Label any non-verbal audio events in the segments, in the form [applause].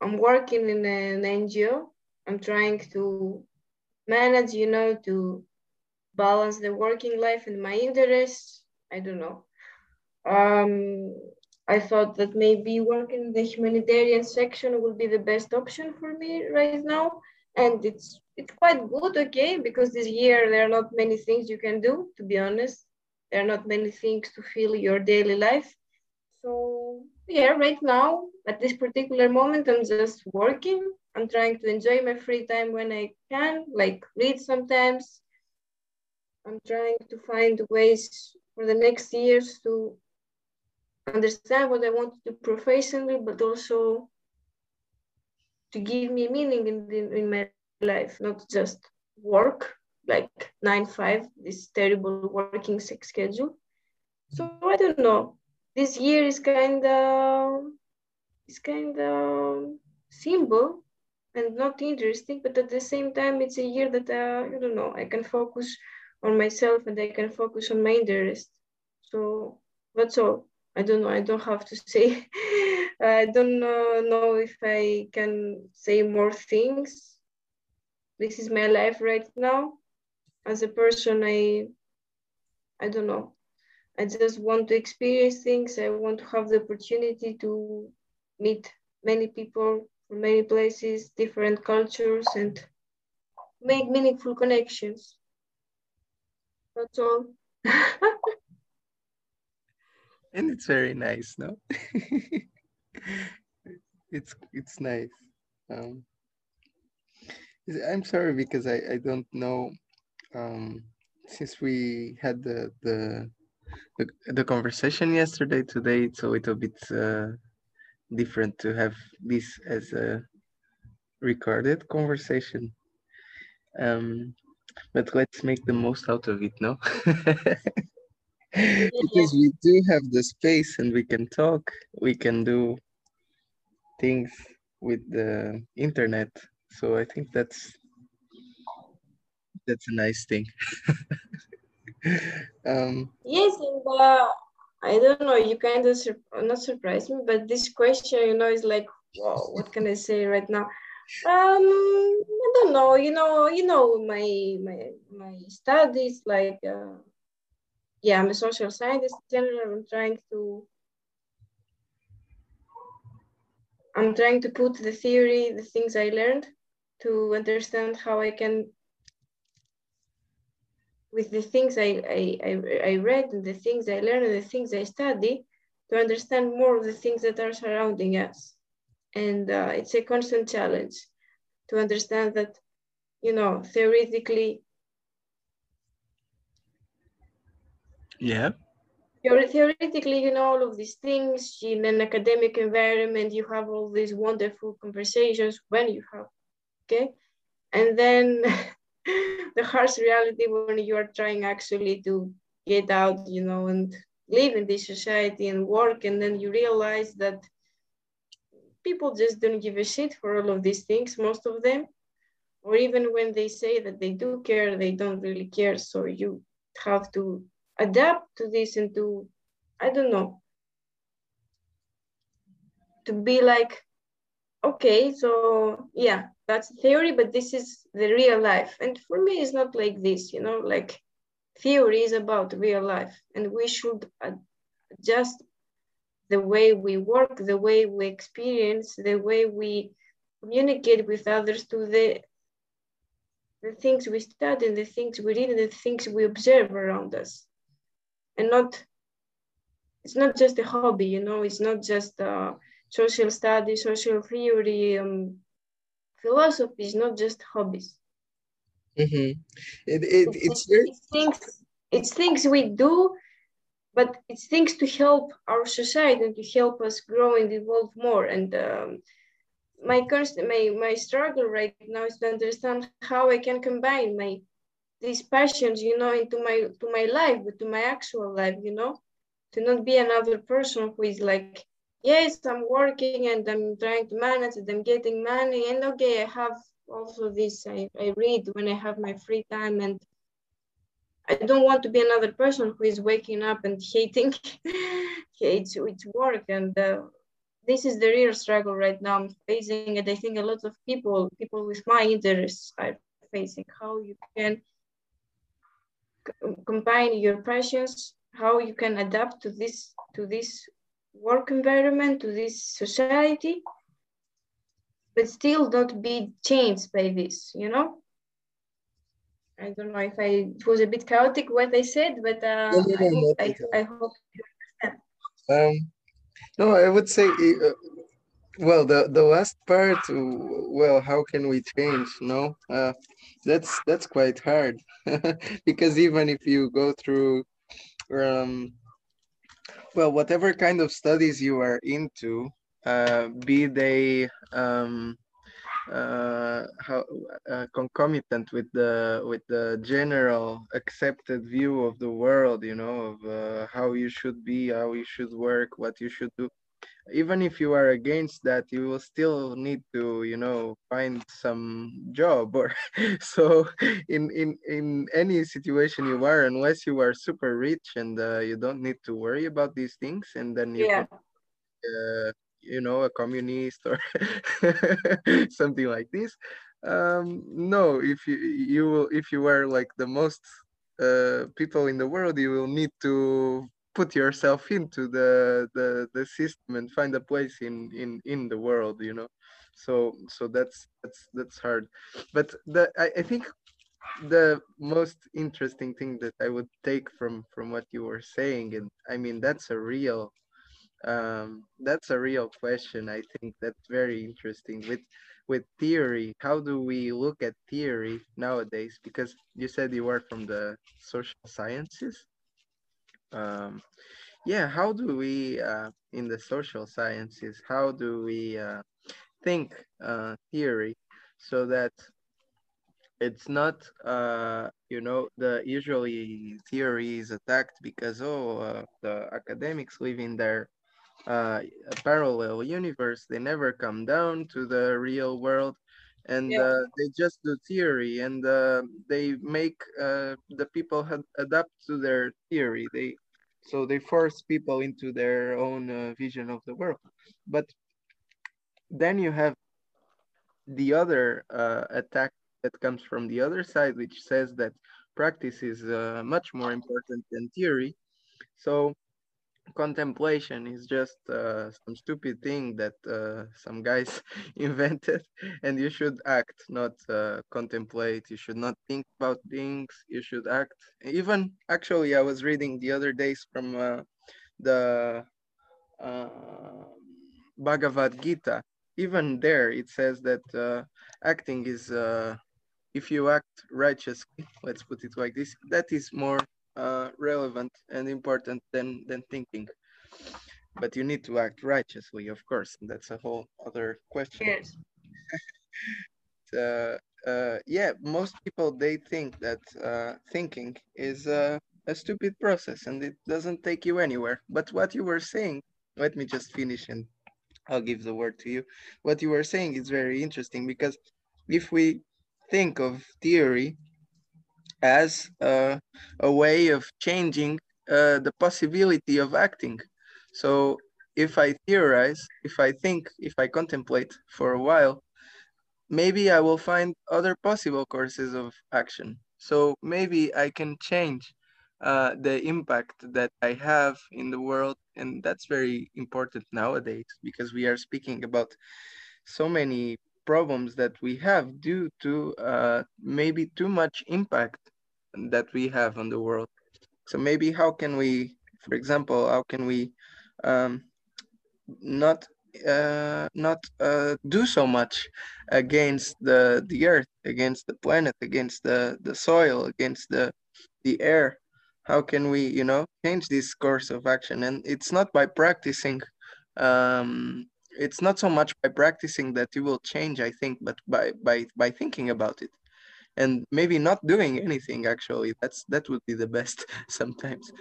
I'm working in an NGO. I'm trying to manage, you know, to balance the working life and my interests. I don't know. Um, I thought that maybe working in the humanitarian section would be the best option for me right now. And it's it's quite good, okay, because this year there are not many things you can do, to be honest. There are not many things to fill your daily life. So yeah, right now, at this particular moment, I'm just working. I'm trying to enjoy my free time when I can, like read sometimes. I'm trying to find ways for the next years to understand what I want to do professionally, but also to give me meaning in, in, in my life, not just work like nine five, this terrible working schedule. So I don't know. This year is kind of is kind of simple and not interesting, but at the same time, it's a year that uh, I don't know. I can focus on myself and I can focus on my interest. So that's all. I don't know. I don't have to say. [laughs] I don't know, know if I can say more things. This is my life right now. As a person, I, I don't know. I just want to experience things. I want to have the opportunity to meet many people from many places, different cultures, and make meaningful connections. That's all. [laughs] and it's very nice, no? [laughs] it's it's nice. Um, I'm sorry because I, I don't know um, since we had the, the the the conversation yesterday today it's a little bit uh, different to have this as a recorded conversation. Um, but let's make the most out of it no? [laughs] Because we do have the space and we can talk we can do things with the internet. So i think that's that's a nice thing. [laughs] Um yes and uh, i don't know you kind of sur- not surprised me but this question you know is like wow what can i say right now um i don't know you know you know my my my studies like uh, yeah, I'm a social scientist in general. I'm trying to I'm trying to put the theory, the things I learned, to understand how I can, with the things I, I, I, I read and the things I learned and the things I study, to understand more of the things that are surrounding us. And uh, it's a constant challenge to understand that, you know, theoretically Yeah. You're theoretically, you know, all of these things in an academic environment, you have all these wonderful conversations when you have, okay? And then [laughs] [laughs] the harsh reality when you are trying actually to get out, you know, and live in this society and work, and then you realize that people just don't give a shit for all of these things, most of them. Or even when they say that they do care, they don't really care. So you have to adapt to this and to, I don't know, to be like, okay, so yeah, that's theory, but this is the real life. And for me, it's not like this, you know, like theory is about real life and we should adjust the way we work, the way we experience, the way we communicate with others to the the things we study and the things we read and the things we observe around us and not it's not just a hobby you know it's not just uh, social study social theory um, philosophy is not just hobbies mm-hmm. it, it, it's, it's, it's things it's things we do but it's things to help our society and to help us grow and evolve more and um, my constant my, my struggle right now is to understand how i can combine my these passions, you know, into my to my life, but to my actual life, you know, to not be another person who is like, yes, I'm working and I'm trying to manage and I'm getting money, and okay, I have also this. I, I read when I have my free time, and I don't want to be another person who is waking up and hating [laughs] hates its work and. Uh, this is the real struggle right now I'm facing, and I think a lot of people, people with my interests, are facing. How you can combine your passions, how you can adapt to this to this work environment, to this society, but still not be changed by this. You know. I don't know if I it was a bit chaotic what I said, but uh, no, no, no, I, hope, I, I, hope you understand. Um, no, I would say, uh, well, the the last part, well, how can we change? No, uh, that's that's quite hard [laughs] because even if you go through, um, well, whatever kind of studies you are into, uh, be they um, uh, how uh, concomitant with the with the general accepted view of the world you know of uh, how you should be how you should work what you should do even if you are against that you will still need to you know find some job or [laughs] so in in in any situation you are unless you are super rich and uh, you don't need to worry about these things and then you yeah. can, uh, you know a communist or [laughs] something like this um no if you you will if you are like the most uh people in the world you will need to put yourself into the the the system and find a place in in in the world you know so so that's that's that's hard but the i, I think the most interesting thing that i would take from from what you were saying and i mean that's a real um, that's a real question. I think that's very interesting. With with theory, how do we look at theory nowadays? Because you said you were from the social sciences. Um, yeah, how do we uh, in the social sciences? How do we uh, think uh, theory so that it's not uh you know the usually theory is attacked because oh uh, the academics live in their uh, parallel universe. They never come down to the real world and yeah. uh, they just do theory and uh, they make uh, the people adapt to their theory. They so they force people into their own uh, vision of the world. But then you have the other uh, attack that comes from the other side, which says that practice is uh, much more important than theory. So contemplation is just uh, some stupid thing that uh, some guys [laughs] invented and you should act not uh, contemplate. You should not think about things. You should act. Even actually i was reading the other days from uh, the uh, bhagavad gita. Even there it says that uh, acting is if you act righteously let's put it like this that is more uh, relevant and important than than thinking. But you need to act righteously of course. That's a whole other question. Yes. [laughs] uh, uh, yeah most people they think that uh, thinking is a stupid process and it doesn't take you anywhere. But what you were saying let me just finish and i'll give the word to you. What you were saying is very interesting because if we think of theory as a, a way of changing uh, the possibility of acting. So if I theorize, if I think, if I contemplate for a while, maybe I will find other possible courses of action. So maybe I can change uh, the impact that I have in the world. And that's very important nowadays because we are speaking about so many problems that we have due to uh, maybe too much impact that we have on the world. So maybe how can we, for example, how can we um, not uh, not uh, do so much against the the earth, against the planet, against the the soil, against the the air? How can we, you know, change this course of action? And it's not by practicing um, it's not so much by practicing that you will change i think but by by by thinking about it. And maybe not doing anything actually. That's that would be the best [laughs] sometimes.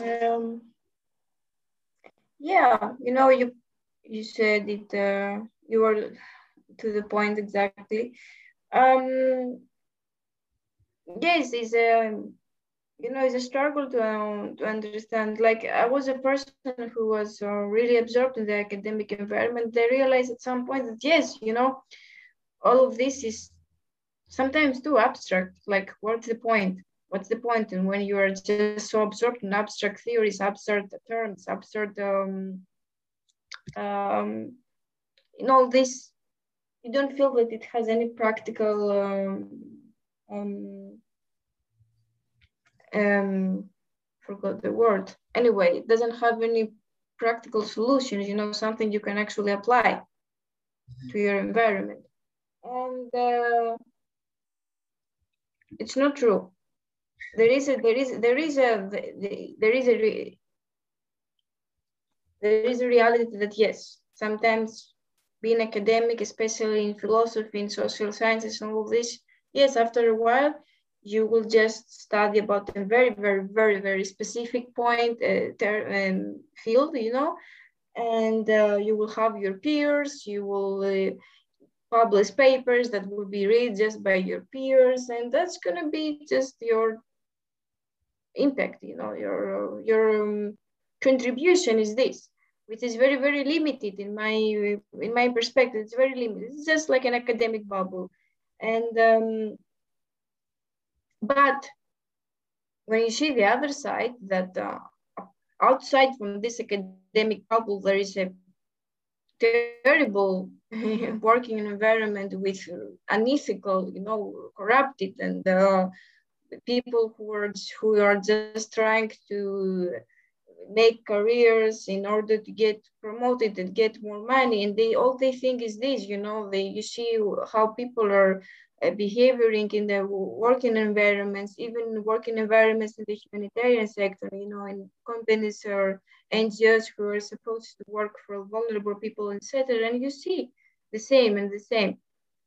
Um yeah you know you you said it uh, you were to the point exactly. Um yes is a you know, it's a struggle to, um, to understand. Like I was a person who was uh, really absorbed in the academic environment. they realized at some point that yes, you know, all of this is sometimes too abstract. Like what's the point? What's the point? And when you are just so absorbed in abstract theories, absurd terms, absurd um, um, in all this, you don't feel that it has any practical um, um, um, forgot the word. Anyway, it doesn't have any practical solutions, you know, something you can actually apply mm-hmm. to your environment. And uh, it's not true. There is a, there is, there is a, there is a, there is a reality that yes, sometimes being academic, especially in philosophy, in social sciences and all this, yes, after a while, you will just study about a very, very, very, very specific point, uh, um, field, you know, and uh, you will have your peers, you will uh, publish papers that will be read just by your peers, and that's gonna be just your impact, you know, your, your um, contribution is this which is very very limited in my in my perspective. It's very limited. It's just like an academic bubble. And um, but when you see the other side, that uh, outside from this academic bubble, there is a terrible [laughs] working environment with unethical, you know, corrupted and uh, people who are who are just trying to make careers in order to get promoted and get more money. And they all they think is this you know they you see how people are behaving in the working environments, even working environments in the humanitarian sector, you know, in companies or NGOs who are supposed to work for vulnerable people, etc. And you see the same and the same.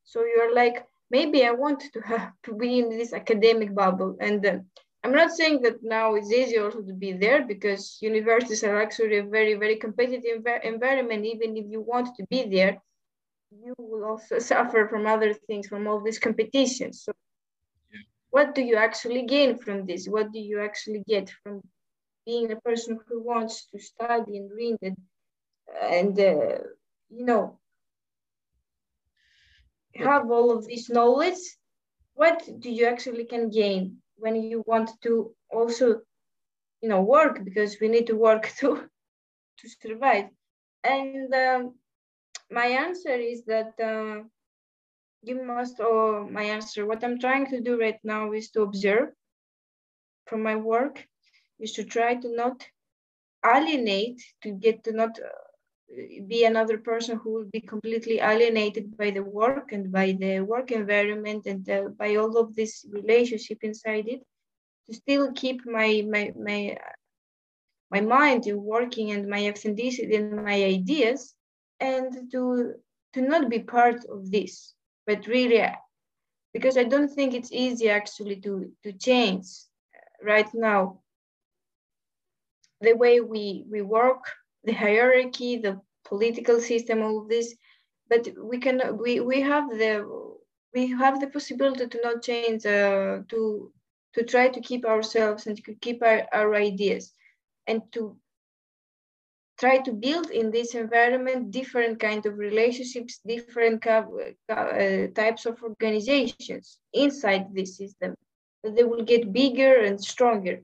So you're like, maybe I want to [laughs] have to be in this academic bubble. And uh, I'm not saying that now it's easy also to be there because universities are actually a very, very competitive env environment, even if you want to be there you will also suffer from other things, from all these competitions. So yeah. what do you actually gain from this? What do you actually get from being a person who wants to study and read and, and uh, you know, have all of this knowledge? What do you actually can gain when you want to also, you know, work because we need to work [laughs] to, to survive. And um, my answer is that uh, you must, or my answer, what I'm trying to do right now is to observe from my work, is to try to not alienate, to get to not uh, be another person who will be completely alienated by the work and by the work environment and uh, by all of this relationship inside it, to still keep my, my, my, my mind working and my authenticity and my ideas and to to not be part of this but really because i don't think it's easy actually to to change right now. The way we we work the hierarchy the political system all this but we can we we have the we have the possibility to not change uh, to to try to keep ourselves and to keep our, our ideas and to try to build in this environment different kind of relationships, different uh, types of organizations inside this system. They will get bigger and stronger.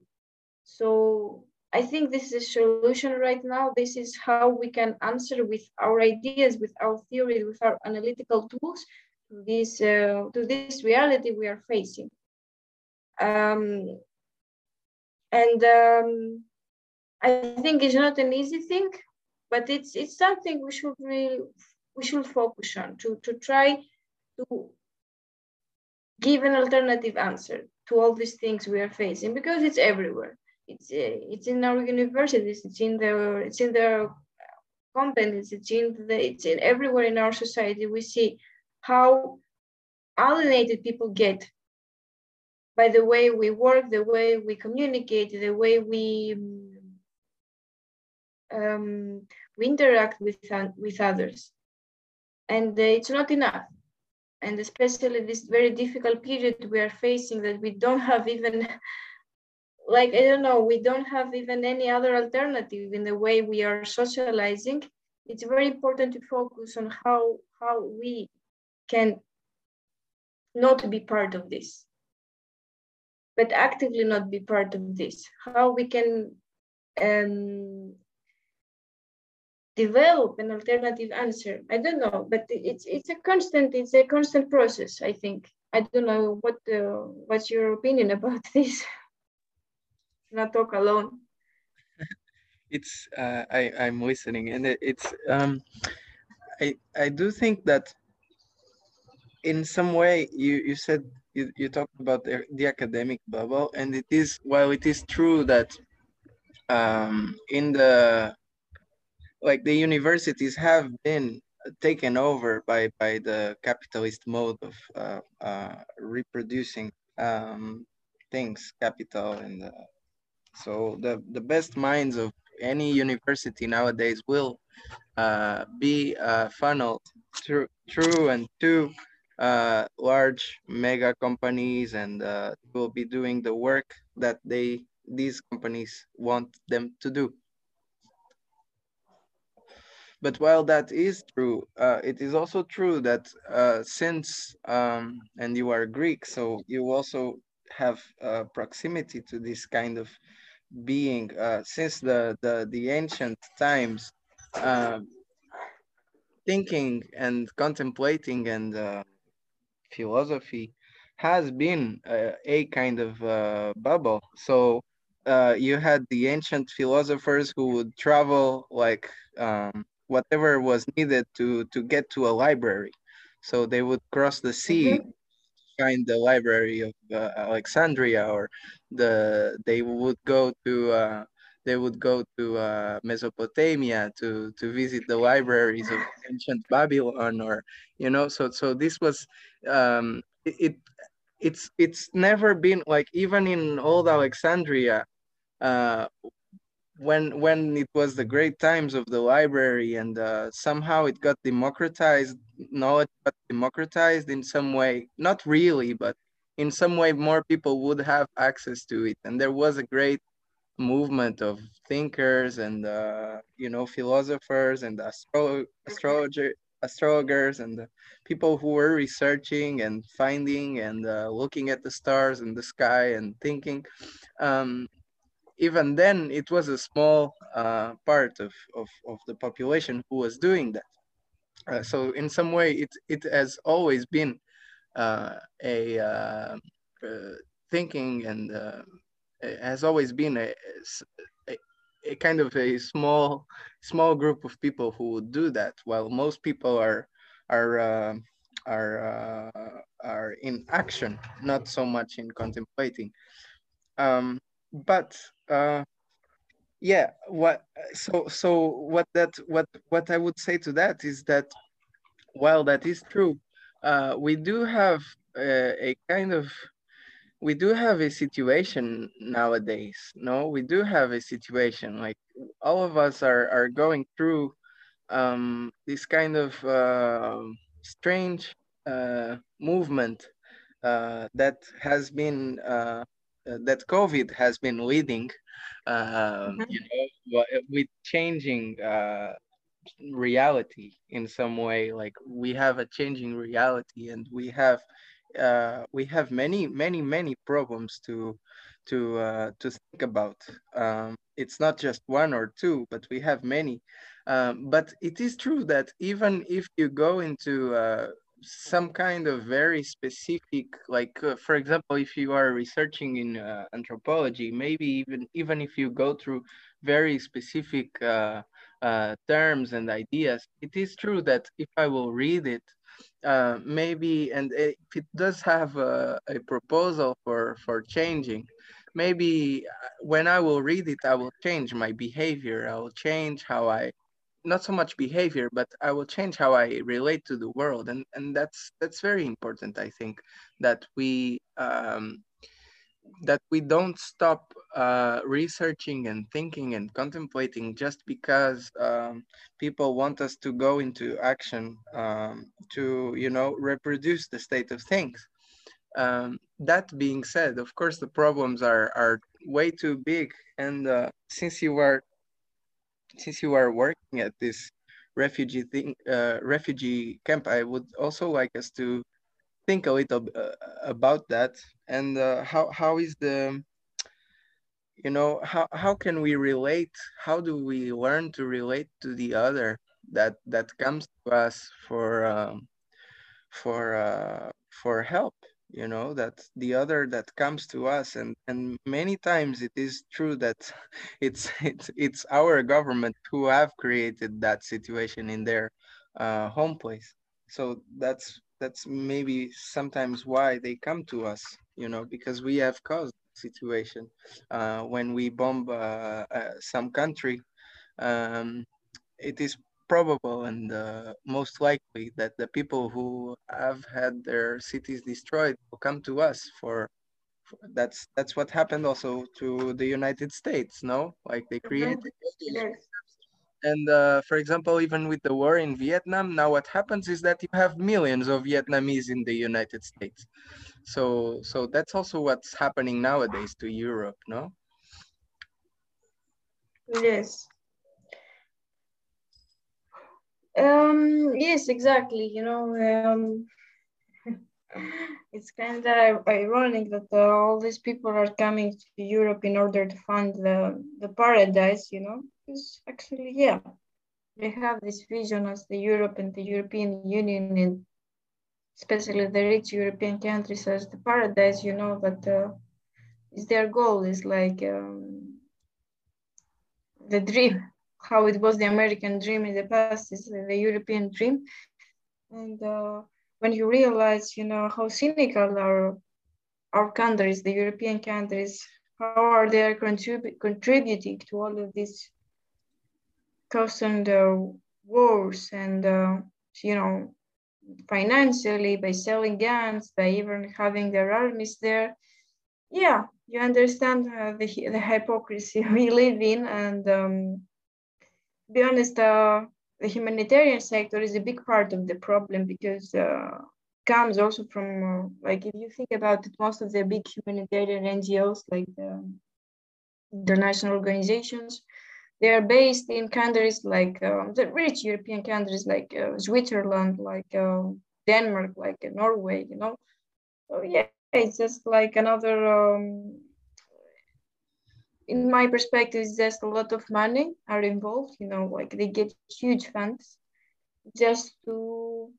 So I think this is a solution right now. This is how we can answer with our ideas, with our theory, with our analytical tools to this, uh, to this reality we are facing. Um, and um, I think it's not an easy thing, but it's it's something we should really we should focus on to to try to give an alternative answer to all these things we are facing because it's everywhere. It's it's in our universities. It's in the it's in the companies. It's in the it's in everywhere in our society. We see how alienated people get by the way we work, the way we communicate, the way we um, we interact with, uh, with others. And uh, it's not enough. And especially this very difficult period we are facing that we don't have even [laughs] like I don't know, we don't have even any other alternative in the way we are socializing. It's very important to focus on how how we can not be part of this, but actively not be part of this. How we can um, develop an alternative answer. I don't know, but it's it's a constant it's a constant process. I think. I don't know what uh, what's your opinion about [laughs] this. Not talk alone. [laughs] it's uh, I I'm listening, and it, it's um I I do think that in some way you you said you, you talked about the, the academic bubble and it is while it is true that um in the like the universities have been taken over by by the capitalist mode of uh, uh, reproducing um, things, capital, and uh, so the the best minds of any university nowadays will uh, be uh, funneled through through and to uh, large mega companies, and will be doing the work that they these companies want them to do. But while that is true, uh, it is also true that uh, since, um, and you are Greek, so you also have uh, proximity to this kind of being uh, since the, the, the ancient times, um, thinking and contemplating and uh, philosophy has been a kind of uh, bubble. So you had the ancient philosophers who would travel like um, whatever was needed to to get to a library. So they would cross the sea, mm-hmm. find the library of uh, Alexandria, or the they would go to uh, they would go to uh, Mesopotamia to to visit the libraries of ancient Babylon, or you know. So so this was um, it, it it's it's never been like even in old Alexandria. Uh, when when it was the great times of the library and uh, somehow it got democratized knowledge got democratized in some way not really but in some way more people would have access to it. And there was a great movement of thinkers and uh, you know philosophers and astro- astrologer astrologers and people who were researching and finding and uh, looking at the stars and the sky and thinking. Um, even then it was a small uh, part of, of, of the population who was doing that. Uh, so in some way, it, it has always been uh, a uh, uh, thinking and uh, has always been a, a, a, kind of a small small group of people who would do that, while most people are are are are in action, not so much in contemplating. Um, but uh, yeah what so so what that what what i would say to that is that while that is true uh, we do have a, a kind of we do have a situation nowadays no? We do have a situation like all of us are are going through um, this kind of uh, strange uh, movement uh, that has been uh, uh, that COVID has been leading, um, mm-hmm. you know, with changing uh, reality in some way. Like we have a changing reality, and we have uh, we have many, many, many problems to to uh, to think about. Um, it's not just one or two, but we have many. Um, but it is true that even if you go into uh, some kind of very specific like uh, for example if you are researching in uh, anthropology maybe even even if you go through very specific uh, uh terms and ideas it is true that if i will read it uh, maybe and if it does have a, a proposal for for changing maybe uh, when i will read it i will change my behavior i will change how i not so much behavior but i will change how i relate to the world and and that's that's very important i think that we um, that we don't stop uh, researching and thinking and contemplating just because um, people want us to go into action um, to you know reproduce the state of things um, that being said of course the problems are are way too big. And uh, since you are since you are working at this refugee thing, uh, refugee camp, I would also like us to think a little uh, about that. And uh, how how is the you know how how can we relate? How do we learn to relate to the other that that comes to us for um, for uh, for help you know that the other that comes to us. And and many times it is true that [laughs] it's [laughs] it's it's our government who have created that situation in their uh, home place. So that's that's maybe sometimes why they come to us you know because we have caused situation uh, when we bomb uh, uh, some country. Um, it is probable and uh, most likely that the people who have had their cities destroyed will come to us for, for that's that's what happened also to the United States no? Like they created yes. and uh, for example even with the war in Vietnam now what happens is that you have millions of Vietnamese in the United States. So so that's also what's happening nowadays to Europe no? Yes um, yes, exactly. You know, um, [laughs] it's kind of ironic that uh, all these people are coming to Europe in order to find the, the paradise, you know, because actually, yeah, they have this vision as the Europe and the European Union and especially the rich European countries as the paradise, you know, but uh, is their goal is like um, the dream how it was the American dream in the past is the European dream. And uh, when you realize, you know, how cynical are our countries, the European countries, how are they contrib- contributing to all of these constant uh, wars and, uh, you know, financially by selling guns, by even having their armies there. Yeah, you understand uh, the, the hypocrisy [laughs] we live in and um, be honest, uh, the humanitarian sector is a big part of the problem because uh, comes also from uh, like if you think about it, most of the big humanitarian NGOs like the international organizations, they are based in countries like um, the rich European countries like uh, Switzerland, like uh, Denmark, like uh, Norway. You know, so yeah, it's just like another um, in my perspective, it's just a lot of money are involved. You know, like they get huge funds just to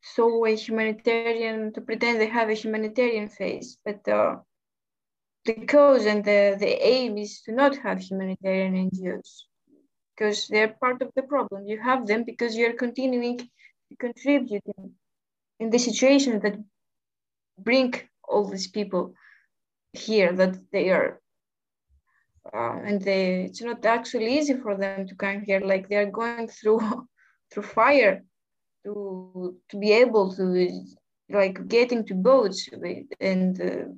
show a humanitarian to pretend they have a humanitarian face, but uh, the cause and the, the aim is to not have humanitarian NGOs because they're part of the problem. You have them because you're continuing to contribute in, in the situation that bring all these people here that they are uh, and they it's not actually easy for them to come here. Like they're going through [laughs] through fire to to be able to like getting to boats and uh,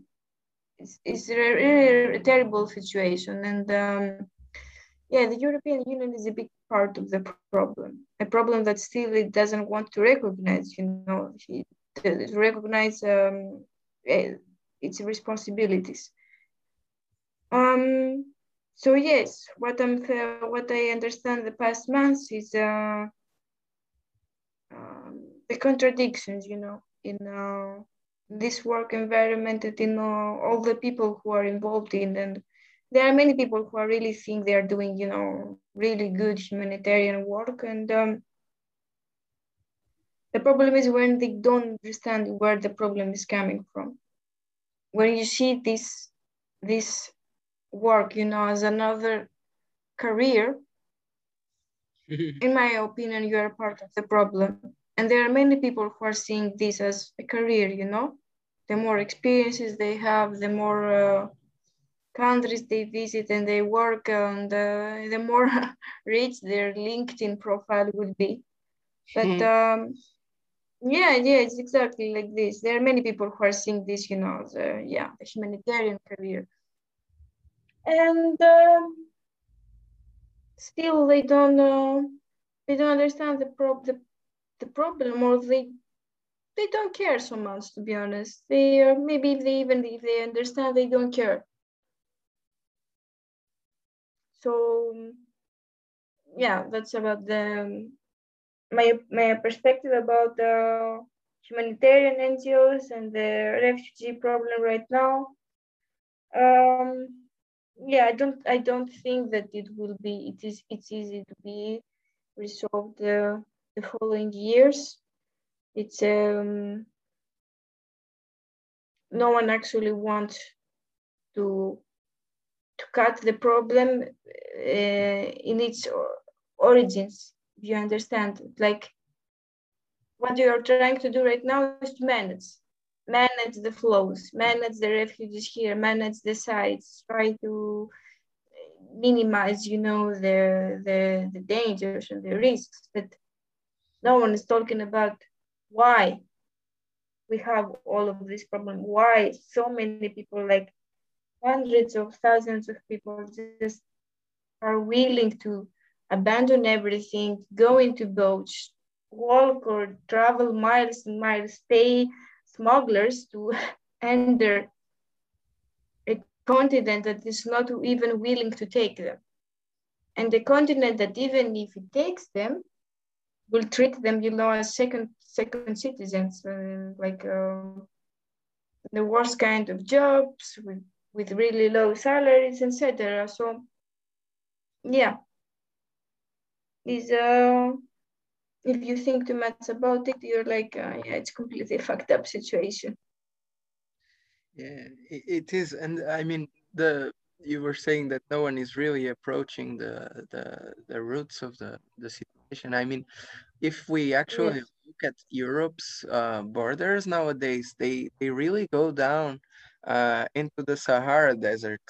it's, it's a really terrible situation. And um, yeah the european union is a big part of the problem a problem that still it doesn't want to recognize you know. He, to recognize um, its responsibilities. Um, so yes, what I'm what I understand the past months is uh, um, the contradictions, you know, in uh, this work environment that in uh, all the people who are involved in and there are many people who are really think they are doing, you know, really good humanitarian work and um, the problem is when they don't understand where the problem is coming from. When you see this this work, you know, as another career, [laughs] in my opinion, you are part of the problem. And there are many people who are seeing this as a career, you know. The more experiences they have, the more uh, countries they visit and they work, and uh, the more [laughs] rich their LinkedIn profile will be. But hmm. um, yeah, yeah, it's exactly like this. There are many people who are seeing this, you know, the, yeah, the humanitarian career and um, still they don't uh, they don't understand the, prob- the, the problem or they they don't care so much to be honest they uh, maybe they even if they understand they don't care so yeah, that's about the my my perspective about the humanitarian NGOs and the refugee problem right now. Um, yeah, I don't I don't think that it will be it is it's easy to be resolved the the following years. It's um no one actually wants to to cut the problem uh, in its origins. If you understand, like what you are trying to do right now is to manage manage the flows, manage the refugees here, manage the sites, try to minimize, you know, the, the, the dangers and the risks, but no one is talking about why we have all of this problem, why so many people, like hundreds of thousands of people just are willing to abandon everything, go into boats, walk or travel miles and miles, pay smugglers to [laughs] enter a continent that is not even willing to take them. And the continent that even if it takes them, will treat them, you know, as second second citizens, uh, like uh, the worst kind of jobs with, with really low salaries, etc. So, yeah, is uh, if you think too much about it, you're like, uh, yeah, it's completely fucked up situation. Yeah, it is, and I mean the you were saying that no one is really approaching the the the roots of the the situation. I mean, if we actually yes. look at Europe's uh, borders nowadays, they they really go down uh, into the Sahara Desert.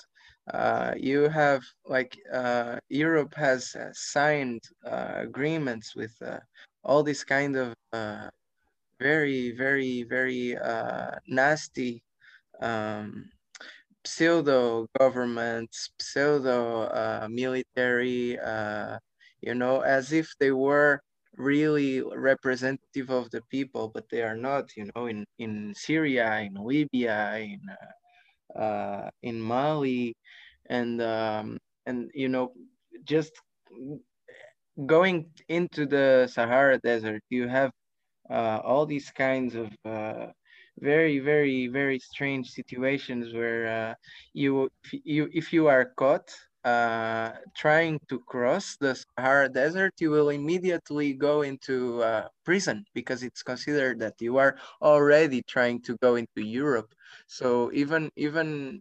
Uh, you have like uh, Europe has uh, signed uh, agreements with uh, all these kind of very, very, very nasty um, pseudo governments, pseudo military, you know, as if they were really representative of the people, but they are not, you know, in, in Syria, in Libya, in uh, in Mali, and um, and you know just going into the Sahara Desert, you have uh, all these kinds of uh, very very very strange situations where uh, you you if you are caught uh, trying to cross the Sahara Desert, you will immediately go into uh, prison because it's considered that you are already trying to go into Europe. So even even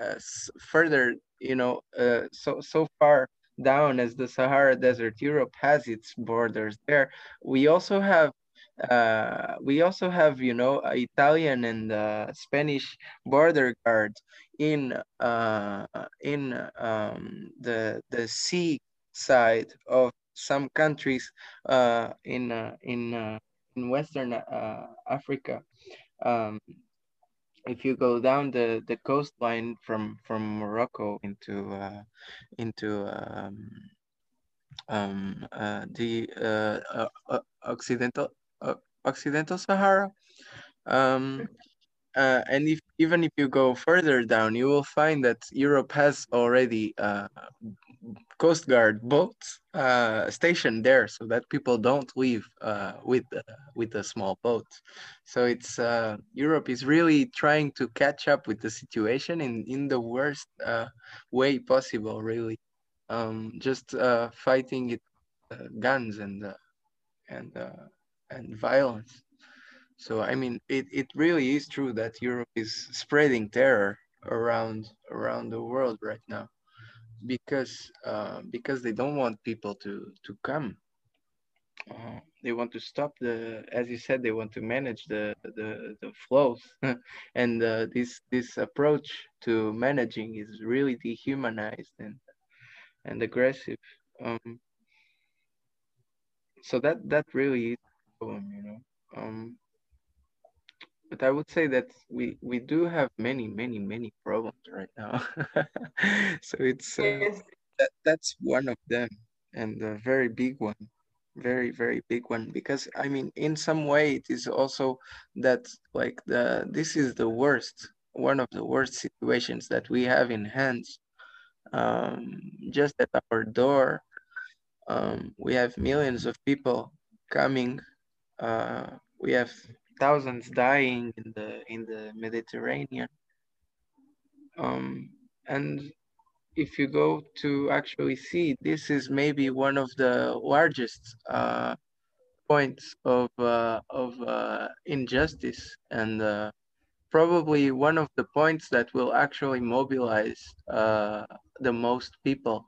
uh, further, you know, uh, so so far down as the Sahara Desert, Europe has its borders there. We also have uh, we also have, you know, Italian and uh, Spanish border guards in uh, in um, the the sea side of some countries uh, in uh, in uh, in Western uh, Africa. Um, if you go down the, the coastline from from Morocco into uh, into um, um, uh, the uh, uh, uh occidental uh, occidental Sahara, um, and if even if you go further down, you will find that Europe has already Coast Guard boats uh, stationed there, so that people don't leave uh, with uh, with the small boat. So it's uh, Europe is really trying to catch up with the situation in in the worst uh, way possible. Really, um, just fighting it guns and and and violence. So I mean, it, it really is true that Europe is spreading terror around around the world right now because uh, because they don't want people to to come. Uh, they want to stop the, as you said, they want to manage the the, the flows, [laughs] and uh, this this approach to managing is really dehumanized and and aggressive. Um, so that that really is a problem, you know. Um, but I would say that we we do have many many many problems right now. [laughs] so it's uh, yes. that that's one of them and a very big one, very very big one because I mean in some way it is also that like the this is the worst one of the worst situations that we have in hands um, just at our door. Um, we have millions of people coming. Uh, we have thousands dying in the in the Mediterranean. Um, and if you go to actually see, this is maybe one of the largest uh, points of uh, of uh, injustice and uh, probably one of the points that will actually mobilize uh, the most people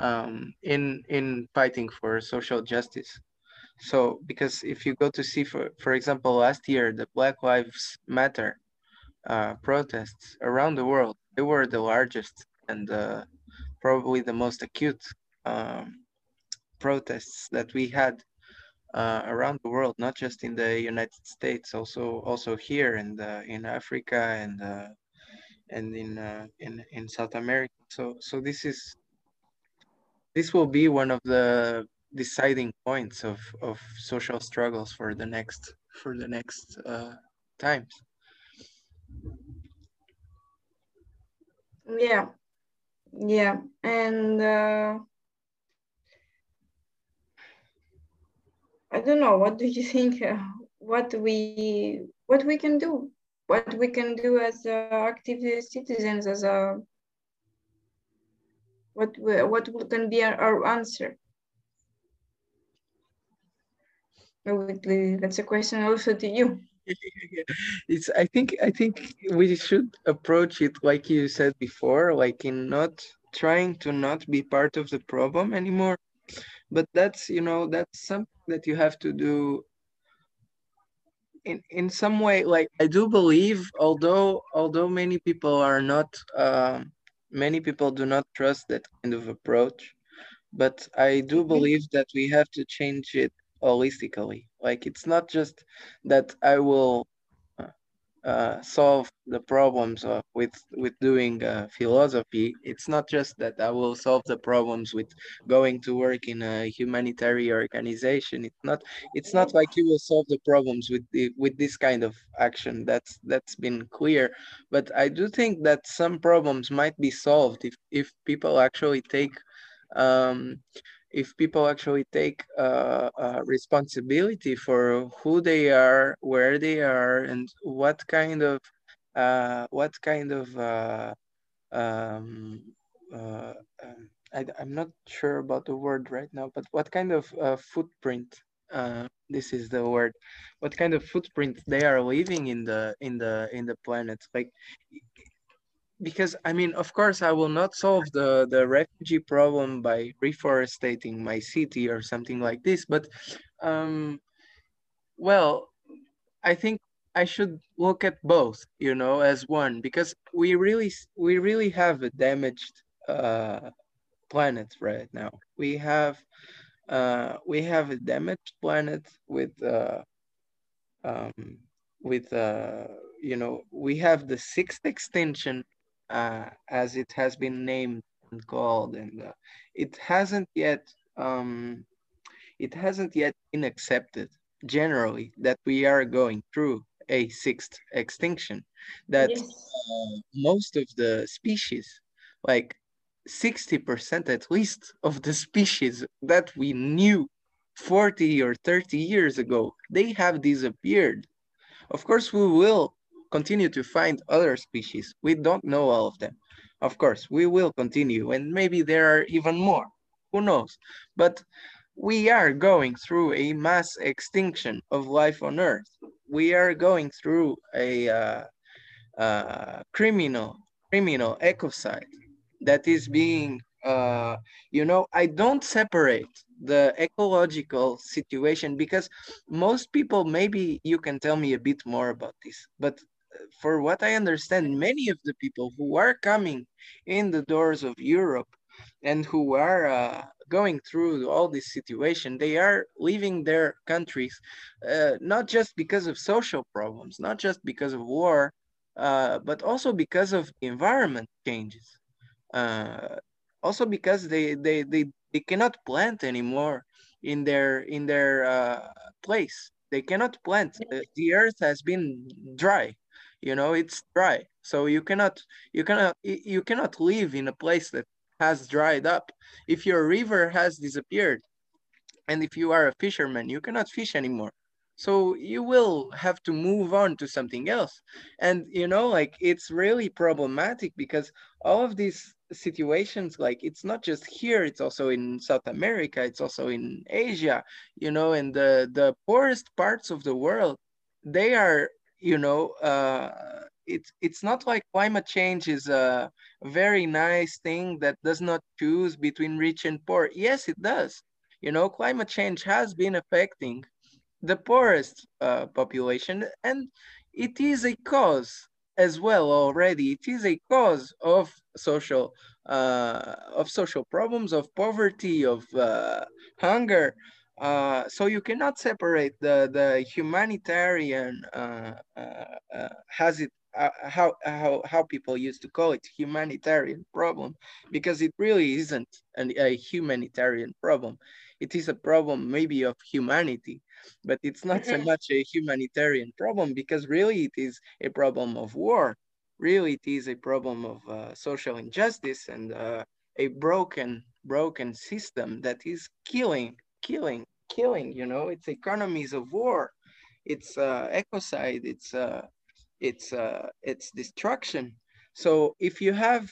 um, in in fighting for social justice. So because if you go to see, for for example, last year the Black Lives Matter uh, protests around the world, they were the largest and uh, probably the most acute um, protests that we had uh, around the world, not just in the United States, also also here in the, in Africa and uh, and in uh, in in South America. So so this is this will be one of the deciding points of of social struggles for the next for the next uh, times. Yeah, yeah, and uh, I don't know. What do you [laughs] think? Uh, what we what we can do? What we can do as uh, active citizens? As a what what can be our answer? That's a question also to you. [laughs] it's i think i think we should approach it like you said before like in not trying to not be part of the problem anymore but that's you know that's something that you have to do in in some way like i do believe although although many people are not um, many people do not trust that kind of approach but i do mm-hmm. believe that we have to change it holistically like it's not just that i will uh, solve the problems uh, with with doing uh, philosophy. It's not just that I will solve the problems with going to work in a humanitarian organization. It's not it's not like you will solve the problems with the, with this kind of action. That's that's been clear. But I do think that some problems might be solved if if people actually take um, if people actually take uh, uh, responsibility for who they are, where they are, and what kind of uh, what kind of uh, um, uh, um, I, am not sure about the word right now, but what kind of uh, footprint? this is the word. What kind of footprint they are leaving in the in the in the planet? Like because I mean, of course, I will not solve the the refugee problem by reforestating my city or something like this. But, um, well, I think I should look at both, you know, as one because we really we really have a damaged uh, planet right now. We have uh, we have a damaged planet with uh, um, with uh, you know we have the sixth extinction uh, as it has been named and called, and uh, it hasn't yet um, it hasn't yet been accepted generally that we are going through a sixth extinction. That yes. uh, most of the species, like 60% at least of the species that we knew 40 or 30 years ago, they have disappeared. Of course, we will continue to find other species. We don't know all of them. Of course, we will continue and maybe there are even more, who knows? But we are going through a mass extinction of life on Earth. We are going through a uh, uh, criminal, criminal ecocide that is being, uh, you know, I don't separate the ecological situation because most people, maybe you can tell me a bit more about this, but for what I understand, many of the people who are coming in the doors of Europe and who are uh, going through all this situation, they are leaving their countries uh, not just because of social problems, not just because of war, uh, but also because of environment changes. Uh, also because they, they, they, they cannot plant anymore in their in their uh, place. They cannot plant. the earth has been dry you know it's dry so you cannot you cannot you cannot live in a place that has dried up, if your river has disappeared, and if you are a fisherman, you cannot fish anymore. So you will have to move on to something else. And, you know, like it's really problematic because all of these situations, like it's not just here, it's also in South America, it's also in Asia, you know, and the, the poorest parts of the world, they are, you know, uh, it's it's not like climate change is a very nice thing that does not choose between rich and poor. Yes, it does. You know, climate change has been affecting the poorest uh, population, and it is a cause as well already. It is a cause of social uh, of social problems, of poverty, of uh, hunger. Uh, so you cannot separate the the humanitarian uh, uh, uh, has it uh, how how how people used to call it humanitarian problem because it really isn't an, a humanitarian problem it is a problem maybe of humanity but it's not so mm-hmm. much a humanitarian problem because really it is a problem of war really it is a problem of uh, social injustice and uh, a broken broken system that is killing killing killing you know it's economies of war it's uh, ecocide it's uh, it's uh, it's destruction. So if you have,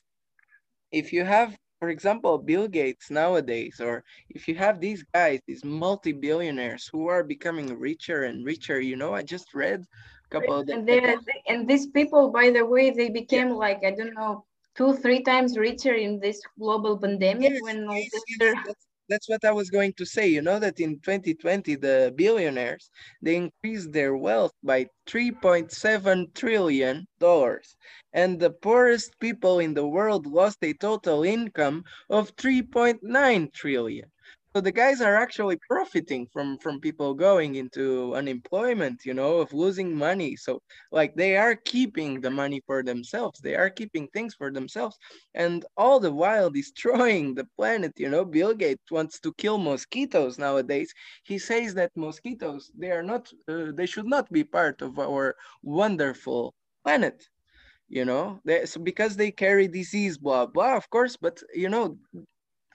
if you have, for example, Bill Gates nowadays, or if you have these guys, these multi-billionaires who are becoming richer and richer, you know, I just read a couple of them. And, and these people, by the way, they became yeah. like, I don't know, two, three times richer in this global pandemic yes, when yes, yes, that's, what I was going to say. You know that in 2020, the billionaires, they increased their wealth by 3.7 trillion dollars. And the poorest people in the world lost a total income of 3.9 trillion. So the guys are actually profiting from from people going into unemployment, you know, of losing money. So like they are keeping the money for themselves. They are keeping things for themselves, and all the while destroying the planet. You know, Bill Gates wants to kill mosquitoes nowadays. He says that mosquitoes they are not uh, they should not be part of our wonderful planet you know they, so because they carry disease blah blah of course but you know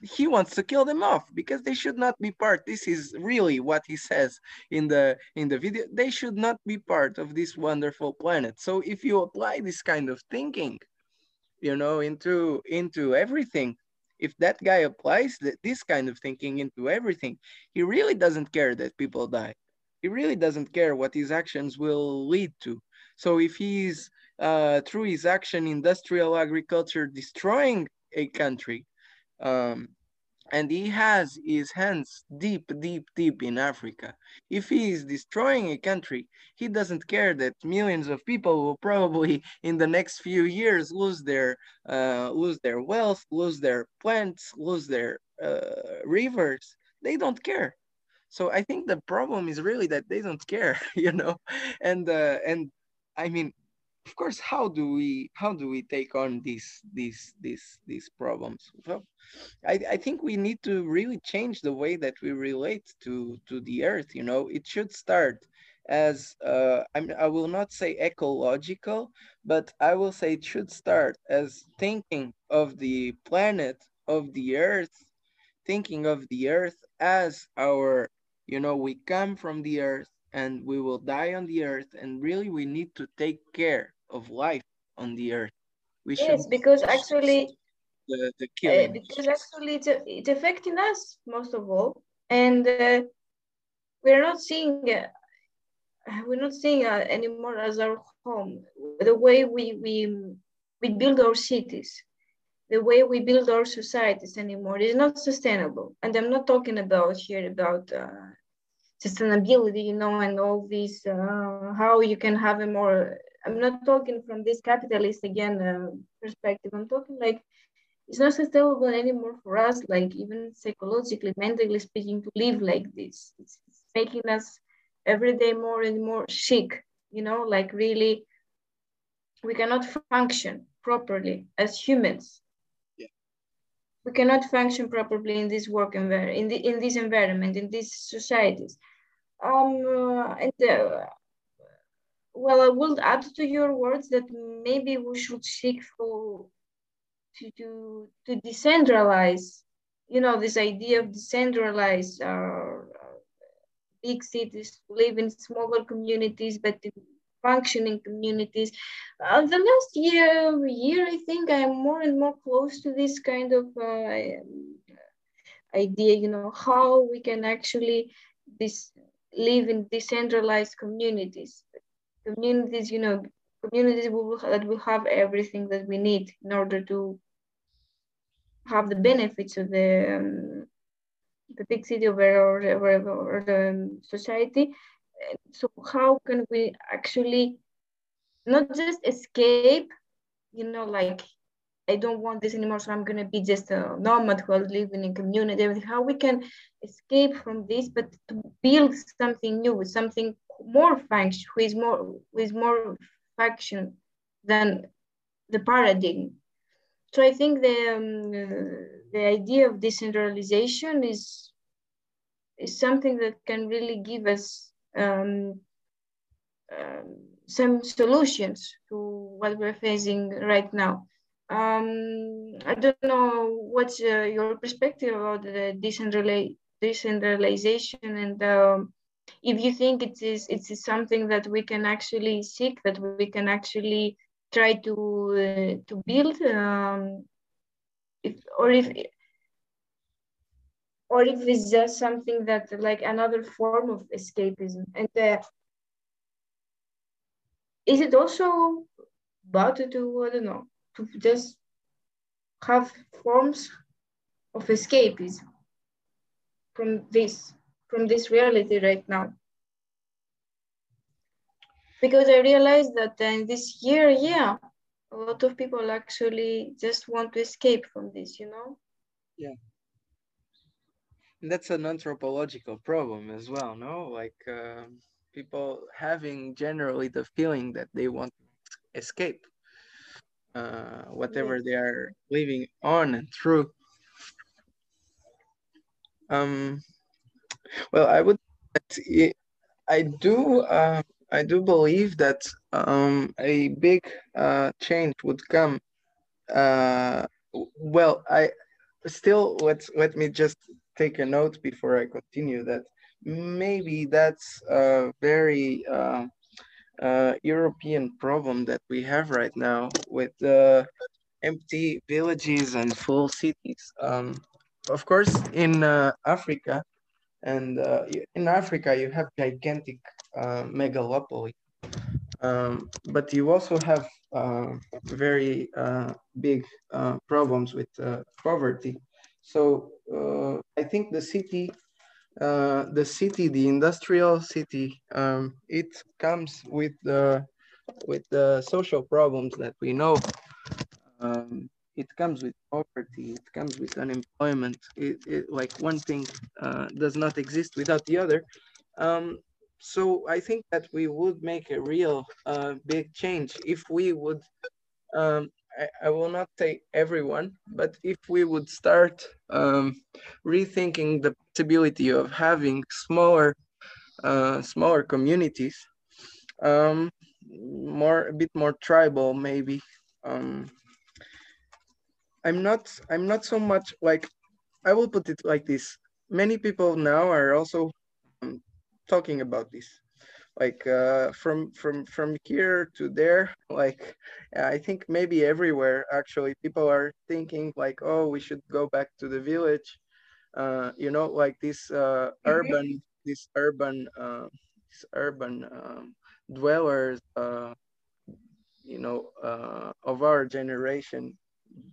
he wants to kill them off because they should not be part this is really what he says in the in the video they should not be part of this wonderful planet. So if you apply this kind of thinking you know into into everything if that guy applies this kind of thinking into everything he really doesn't care that people die. He really doesn't care what his actions will lead to. So if he's uh, through his action industrial agriculture destroying a country um, and he has his hands deep, deep, deep in Africa. If he is destroying a country, he doesn't care that millions of people will probably [laughs] in the next few years lose their uh, lose their wealth, lose their plants, lose their uh, rivers. They don't care. So I think the problem is really that they don't care, [laughs] you know, and uh, and I mean of course how do we how do we take on these these these these problems? Well I, I think we need to really change the way that we relate to to the earth you know? It should start as uh, I, will not say ecological but i will say it should start as thinking of the planet of the earth thinking of the earth as our you know we come from the earth and we will die on the earth and really we need to take care of life on the earth. We yes, because actually, the, the uh, because actually it's, it's affecting us most of all, and uh, we're not seeing uh, we're not seeing uh, anymore as our home. The way we we we build our cities, the way we build our societies anymore is not sustainable. And I'm not talking about here about uh, sustainability, you know, and all these uh, how you can have a more I'm not talking from this capitalist again uh, perspective. I'm talking like it's not sustainable anymore for us, like even psychologically, mentally speaking, to live like this. It's, it's making us every day more and more sick, you know, like really we cannot function properly as humans. Yeah. We cannot function properly in this work environment, in, the, in this environment, in these societies. Um, uh, and uh, well, I will add to your words that maybe we should seek for to to, to decentralize you know this idea of decentralized uh, big cities live in smaller communities but in functioning communities. Uh, the last year year i think i'm more and more close to this kind of uh, idea you know how we can actually this live in decentralized communities communities you know communities will, that will have everything that we need in order to have the benefits of the um, the big city or, or, or, or the society. So how can we actually not just escape, you know, like I don't want this anymore, so I'm gonna be just a nomad who is living in community. How we can escape from this, but to build something new, something more function, who is more, is more function than the paradigm so I think the um, the idea of decentralization is is something that can really give us um, um, some solutions to what we're facing right now. Um, I don't know what's uh, your perspective about the decentralization and um, if you think it is it is something that we can actually seek, that we can actually try to uh, to build um, if, or if or if it's just something that like another form of escapism. And uh, is it also better to i don't know to just have forms of escapism from this from this reality right now because I realized that in this year, yeah, a lot of people actually just want to escape from this, you know? Yeah. And that's an anthropological problem as well, no? Like uh, people having generally the feeling that they want to escape uh, whatever yes. they are living on and through. Um, well, I would, I do. Uh, I do believe that um, a big uh, change would come. Uh, well, I still let let me just take a note before I continue that maybe that's a very uh, uh, European problem that we have right now with the empty villages and full cities. Um, of course, in uh, Africa, and uh, in Africa, you have gigantic uh, megalopoly. Um, but you also have uh, very uh, big uh, problems with uh, poverty. So I think the city, the city, the industrial city, um, it comes with the with the social problems that we know. Um, it comes with poverty, it comes with unemployment. It, it like one thing uh, does not exist without the other. Um, so I think that we would make a real uh, big change if we would. Um, I, I, will not say everyone, but if we would start um, rethinking the possibility of having smaller, uh, smaller communities, um, more a bit more tribal maybe. Um, I'm not. I'm not so much like. I will put it like this. Many people now are also um, talking about this like uh, from from from here to there like i think maybe everywhere actually people are thinking like oh we should go back to the village uh, you know like this uh, mm-hmm. urban this urban uh, this urban um, dwellers uh, you know uh, of our generation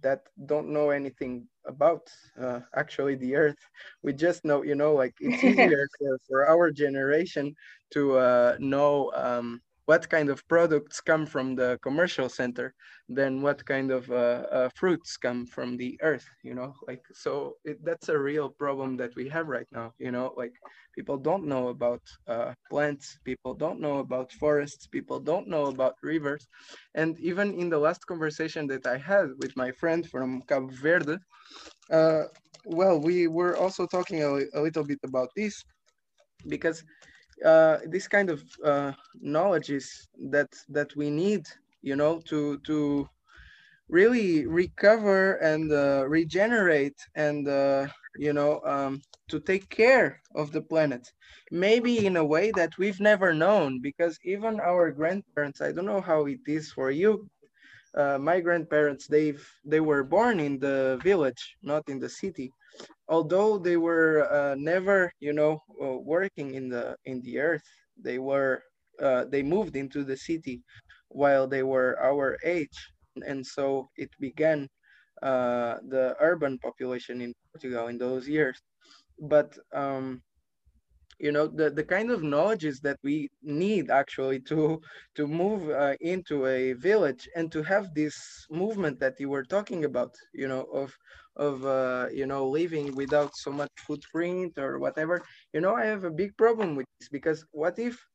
that don't know anything about uh, actually the earth. We just know you know like it's [laughs] easier for, for our generation to uh, know um, what kind of products come from the commercial center than what kind of uh, uh, fruits come from the earth you know? Like so it, that's a real problem that we have right now you know? Like people don't know about uh, plants people don't know about forests people don't know about rivers. And even in the last conversation that i had with my friend from cabo verde well we were also talking a, a little bit about this because uh, this kind of uh, knowledge is that that we need, you know, to to really recover and uh, regenerate and uh, you know um, to take care of the planet. Maybe in a way that we've never known because even our grandparents i don't know how it is for you uh, my grandparents they've they were born in the village not in the city although they were uh, never you know uh, working in the in the earth they were uh, they moved into the city while they were our age. And so it began uh, the urban population in portugal in those years. But um, you know the, the kind of knowledges that we need actually to to move uh, into a village and to have this movement that you were talking about you know of of uh, you know living without so much footprint or whatever you know i have a big problem with this because what if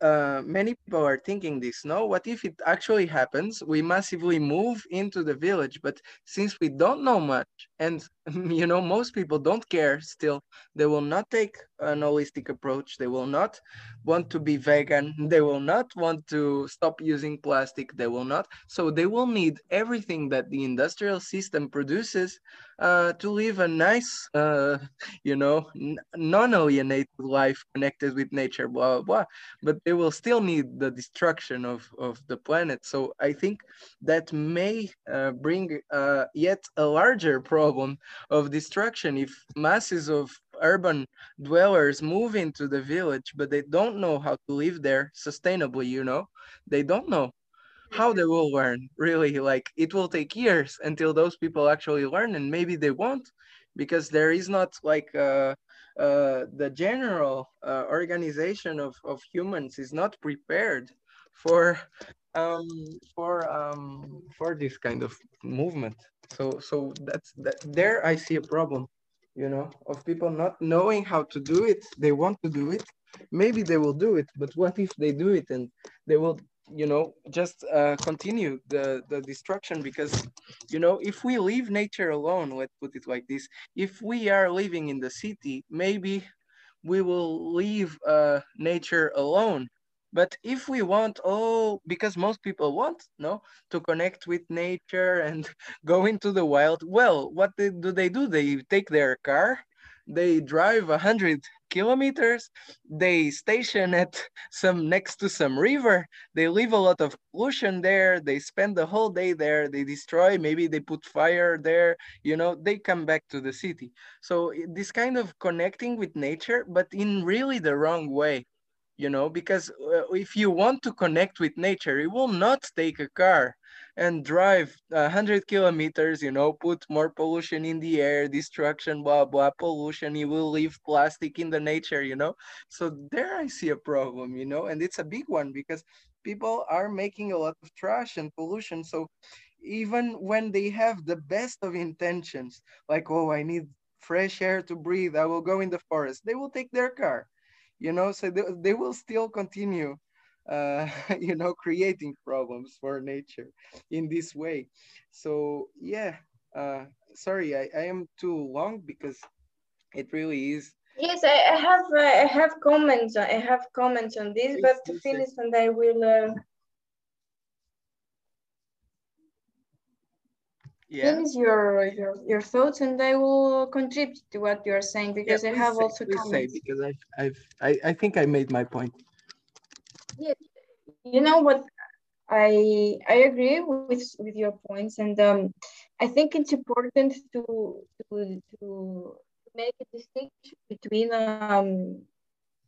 uh, many people are thinking this no? What if it actually happens? We massively move into the village but since we don't know much and [laughs] you know most people don't care still they will not take an holistic approach they will not want to be vegan [laughs] they will not want to stop using plastic they will not. So they will need everything that the industrial system produces uh, to live a nice uh, [laughs] you know non-alienated life connected with nature blah, blah blah. But they will still need the destruction of of the planet. So i think that may uh, bring uh, yet a larger problem of destruction if masses of urban dwellers move into the village but they don't know how to live there sustainably you know? They don't know how they will learn really. Like it will take years until those people actually learn and maybe they won't because there is not like uh, uh, the general uh, organization of, of humans is not prepared for um, for um, for this kind of movement. So so that's that there i see a problem you know of people not knowing how to do it. They want to do it. Maybe they will do it but what if they do it and they will you know just uh, continue the the destruction? Because you know if we leave nature alone let's put it like this if we are living in the city maybe we will leave uh, nature alone but if we want, oh, because most people want, no, to connect with nature and [laughs] go into the wild, well, what do they do? They take their car, they drive a hundred kilometers, they station at [laughs] some next to some river, they leave a lot of pollution there, they spend the whole day there, they destroy, maybe they put fire there, you know, they come back to the city. So this kind of connecting with nature, but in really the wrong way you know because uh, if you want to connect with nature you will not take a car and drive 100 kilometers you know put more pollution in the air destruction blah blah pollution you will leave plastic in the nature you know? So there i see a problem you know and it's a big one because people are making a lot of trash and pollution. So even when they have the best of intentions like oh i need fresh air to breathe i will go in the forest they will take their car you know so they, they will still continue uh, [laughs] you know creating problems for nature in this way. So yeah uh, sorry I, I am too long because it really is. Yes i, I have uh, i have comments i have comments on this but to finish and i will yeah. finish your, your your thoughts and I will contribute to what you're saying because yeah, I have say, also comments. Say because I've, I've I, I think I made my point. Yeah, you know what I I agree with with your points and um, I think it's important to to to make a distinction between um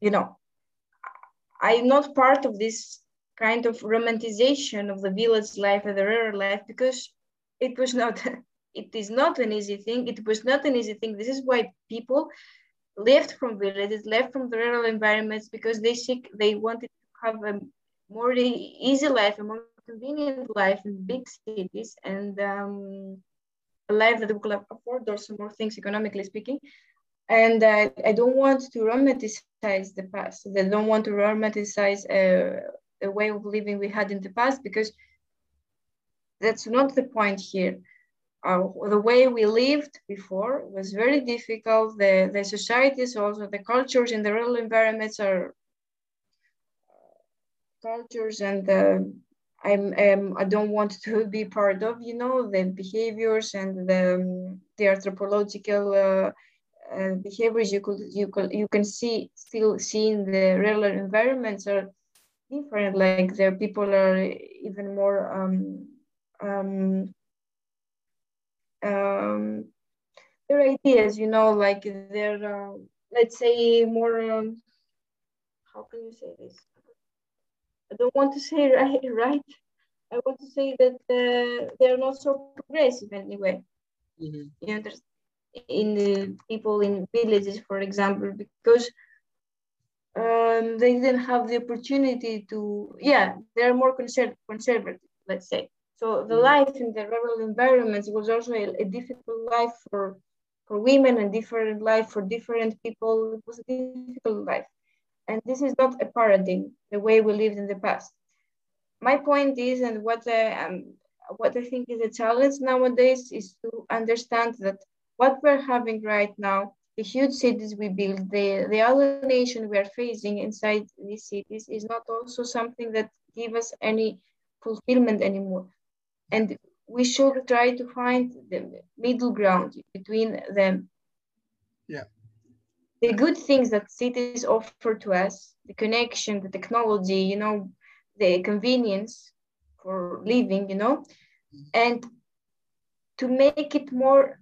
you know I'm not part of this kind of romanticization of the village life and the rural life because it was not [laughs] it is not an easy thing. It was not an easy thing. This is why people left from villages left from the rural environments because they seek they wanted to have a more easy life a more convenient life in big cities and um, a life that they could afford also more things economically speaking. And I don't want to romanticize the past. I don't want to romanticize uh, a way of living we had in the past because that's not the point here. Uh, the way we lived before was very difficult. The, the societies, also the cultures in the rural environments are uh, cultures and the I'm um, I don't want to be part of, you know, the behaviors and the um, the anthropological uh, uh, behaviors you could you could you can see still see in the real environments are different. Like the people are even more um, um, um, their ideas, you know, like their uh, let's say more um, how can you say this? I don't want to say [laughs] right, right. I want to say that uh, they're not so progressive anyway. Mm-hmm. You understand? In the people in villages, for example, because um, they didn't have the opportunity to, yeah, they're more conserv- conservative, let's say. So the mm-hmm. life in the rural environments was also a, a, difficult life for for women and different life for different people. It was a difficult life. And this is not a paradigm, the way we lived in the past. My point is, and what I, um, what I think is a challenge nowadays is to understand that what we're having right now, the huge cities we build, the, the alienation we are facing inside these cities is not also something that give us any fulfillment anymore. And we should try to find the middle ground between them. Yeah the good things that cities offer to us, the connection, the technology, you know, the convenience for living, you know, and to make it more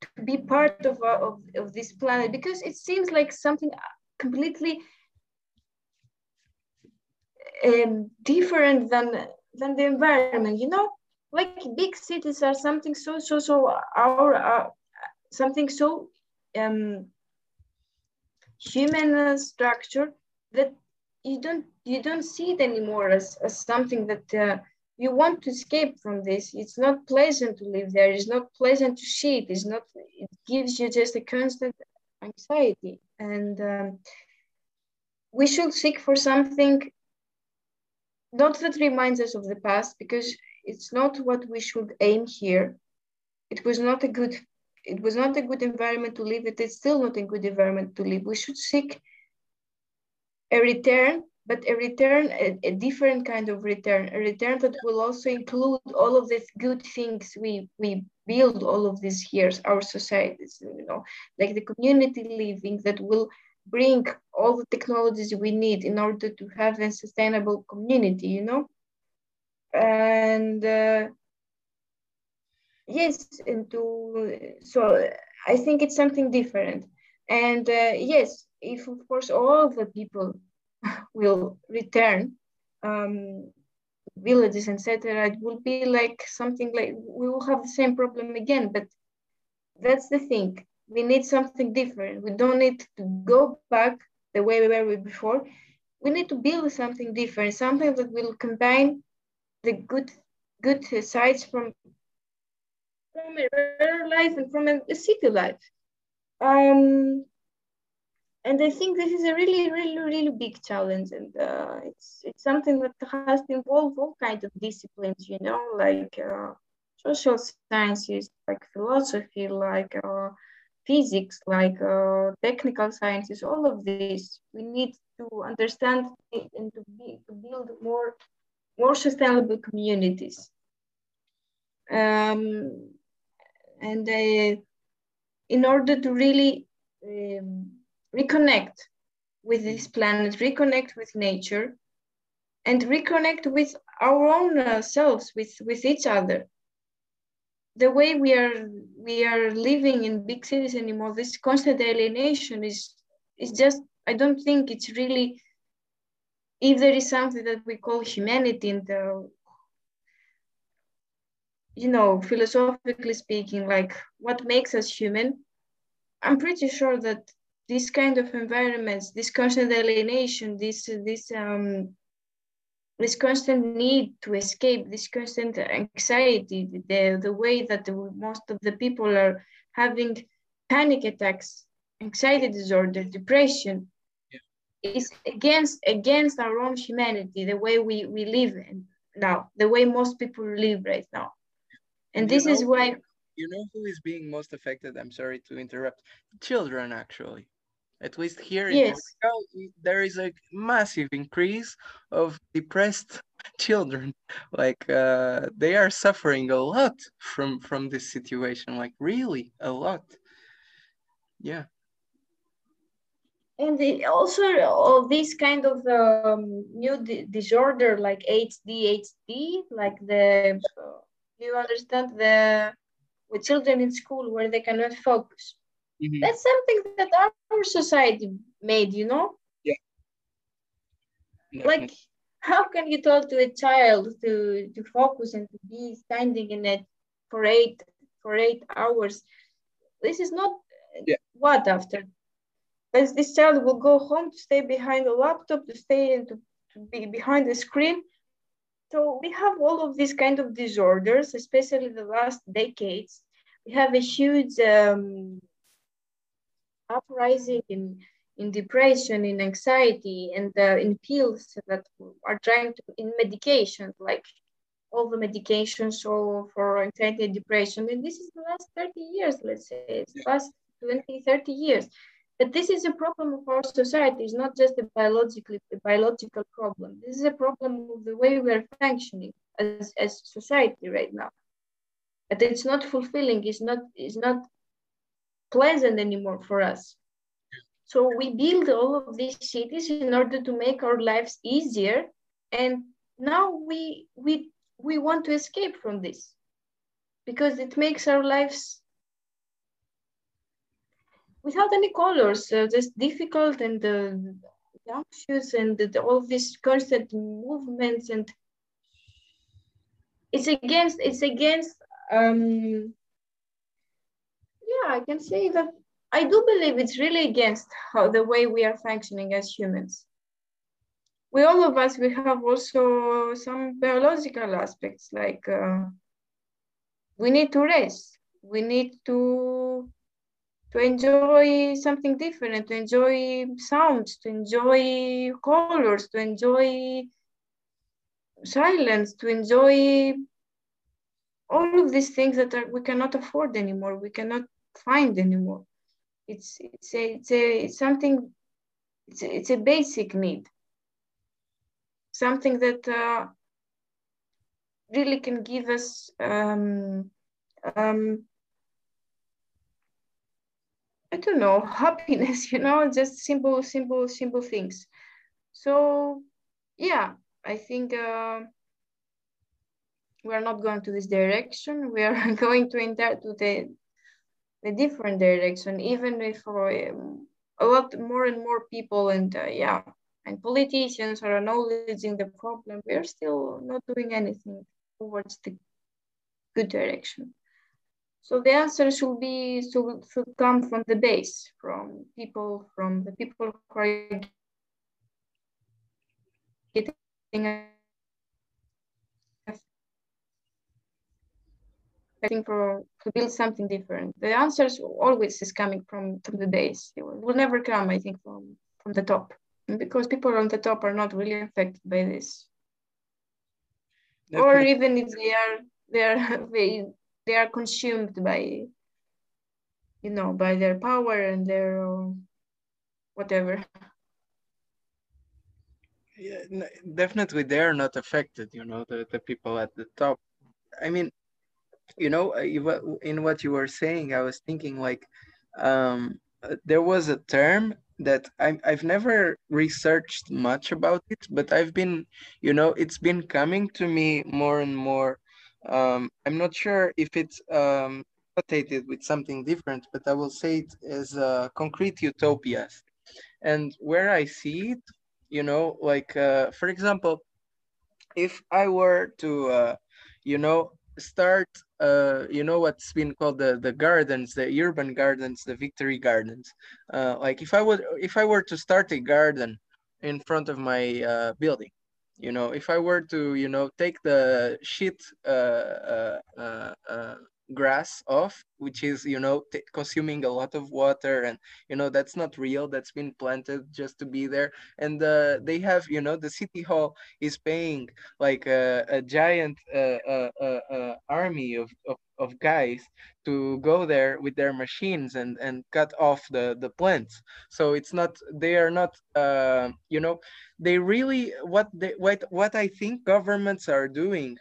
to be part of, uh, of, of this planet because it seems like something completely um, different than than the environment you know? Like big cities are something so so so our uh, something so um human structure that you don't you don't see it anymore as, as something that uh, you want to escape from this. It's not pleasant to live there. It's not pleasant to see it. It's not it gives you just a constant anxiety. And um, we should seek for something not that reminds us of the past because it's not what we should aim here it was not a good it was not a good environment to live. It is still not a good environment to live. We should seek a return, but a return, a, a, different kind of return, a return that will also include all of these good things we we build all of these years, our societies, you know, like the community living that will bring all the technologies we need in order to have a sustainable community, you know. And uh, yes and to so i think it's something different and uh, yes if of course all the people [laughs] will return um, villages etc it will be like something like we will have the same problem again but that's the thing we need something different. We don't need to go back the way we were before. We need to build something different something that will combine the good good sides from from a rural life and from a, city life. Um, and I think this is a really, really, really big challenge, and uh, it's it's something that has to involve all kinds of disciplines, you know, like uh, social sciences, like philosophy, like uh, physics, like uh, technical sciences. All of this we need to understand and to be to build more more sustainable communities. Um, and uh, in order to really um, reconnect with this planet, reconnect with nature, and reconnect with our own uh, selves, with, with each other. The way we are we are living in big cities anymore, this constant alienation is is just I don't think it's really if there is something that we call humanity in the you know, philosophically speaking, like what makes us human, I'm pretty sure that this kind of environments, this constant alienation, this this um, this constant need to escape, this constant anxiety, the the way that the, most of the people are having panic attacks, anxiety disorder, depression, yeah. is against against our own humanity, the way we we live now, the way most people live right now. And this is why you know who is being most affected? I'm sorry to interrupt. Children, actually. At least here yes. in Portugal, there is a massive increase of depressed [laughs] children. Like uh, they are suffering a lot from from this situation. Like really a lot. Yeah. And the, also all these kind of um, new di disorder like ADHD, like the uh, you understand the with children in school where they cannot focus Mm-hmm. That's something that our society made, you know? Yeah. Like, how can you talk to a child to, to focus and to be standing in it for eight for eight hours? This is not yeah. what after. This, this child will go home to stay behind a laptop, to stay and to, to be behind the screen. So we have all of these kind of disorders, especially the last decades. We have a huge um, uprising in, in depression, in anxiety, and uh, in pills that are trying to, in medication, like all the medications so for anxiety and depression. And this is the last 30 years, let's say, it's the last 20, 30 years. But this is a problem of our society. It's not just a biologically a biological problem. This is a problem of the way we are functioning as, as society right now. But it's not fulfilling. It's not. It's not pleasant anymore for us. So we build all of these cities in order to make our lives easier. And now we we we want to escape from this because it makes our lives without any colors, uh, just difficult and uh, anxious and all these constant movements and it's against it's against um, yeah, I can say that I do believe it's really against how the way we are functioning as humans. We all of us, we have also some biological aspects like uh, we need to rest. We need to to enjoy something different, to enjoy sounds, to enjoy colors, to enjoy silence, to enjoy all of these things that are, we cannot afford anymore. We cannot find anymore. It's it's a, it's a it's something. It's a, it's a basic need. Something that uh, really can give us um, um, I don't know [laughs] happiness. You know, just simple, simple, simple things. So yeah, I think. Uh, we are not going to this direction. We are [laughs] going to enter to the a different direction, even if um, a lot more and more people and uh, yeah, and politicians are acknowledging the problem, we are still not doing anything towards the good direction. So the answer should be should, should come from the base, from people, from the people who are getting think for to build something different. The answers always is coming from from the base. It will never come, I think, from from the top, and because people on the top are not really affected by this, or even if they are, they are [laughs] they they are consumed by, you know, by their power and their whatever. Yeah, definitely they are not affected. You know, the the people at the top. I mean, you know uh, in what you were saying i was thinking like um, uh, there was a term that I, i've never researched much about it but i've been you know it's been coming to me more and more. Um, i'm not sure if it's um, associated with something different but i will say it as uh, concrete utopias and where i see it you know like uh, for example if i were to uh, you know start uh you know what's been called the the gardens the urban gardens the victory gardens. Uh like if i would if i were to start a garden in front of my uh building you know if i were to you know take the shit uh uh uh, uh grass off which is you know consuming a lot of water and you know that's not real that's been planted just to be there. And uh, they have you know the city hall is paying like a, a giant uh, uh, uh, uh army of, of of guys to go there with their machines and and cut off the the plants. So it's not they are not uh, you know they really what they what what i think governments are doing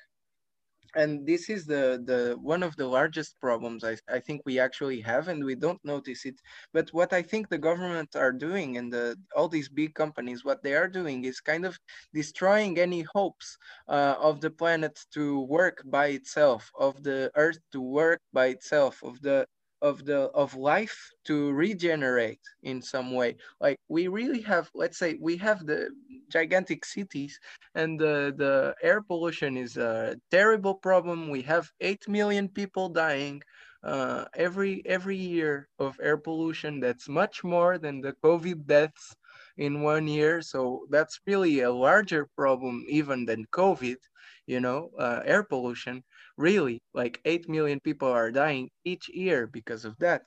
and this is the the one of the largest problems I, I think we actually have and we don't notice it. But what i think the government are doing and the all these big companies what they are doing is kind of destroying any hopes uh, of the planet to work by itself of the earth to work by itself of the of the of life to regenerate in some way. Like we really have let's say we have the gigantic cities and the the air pollution is a terrible problem. We have 8 million people dying uh, every every year of air pollution. That's much more than the covid deaths in one year. So that's really a larger problem even than covid you know uh, air pollution really like 8 million people are dying each year because of that.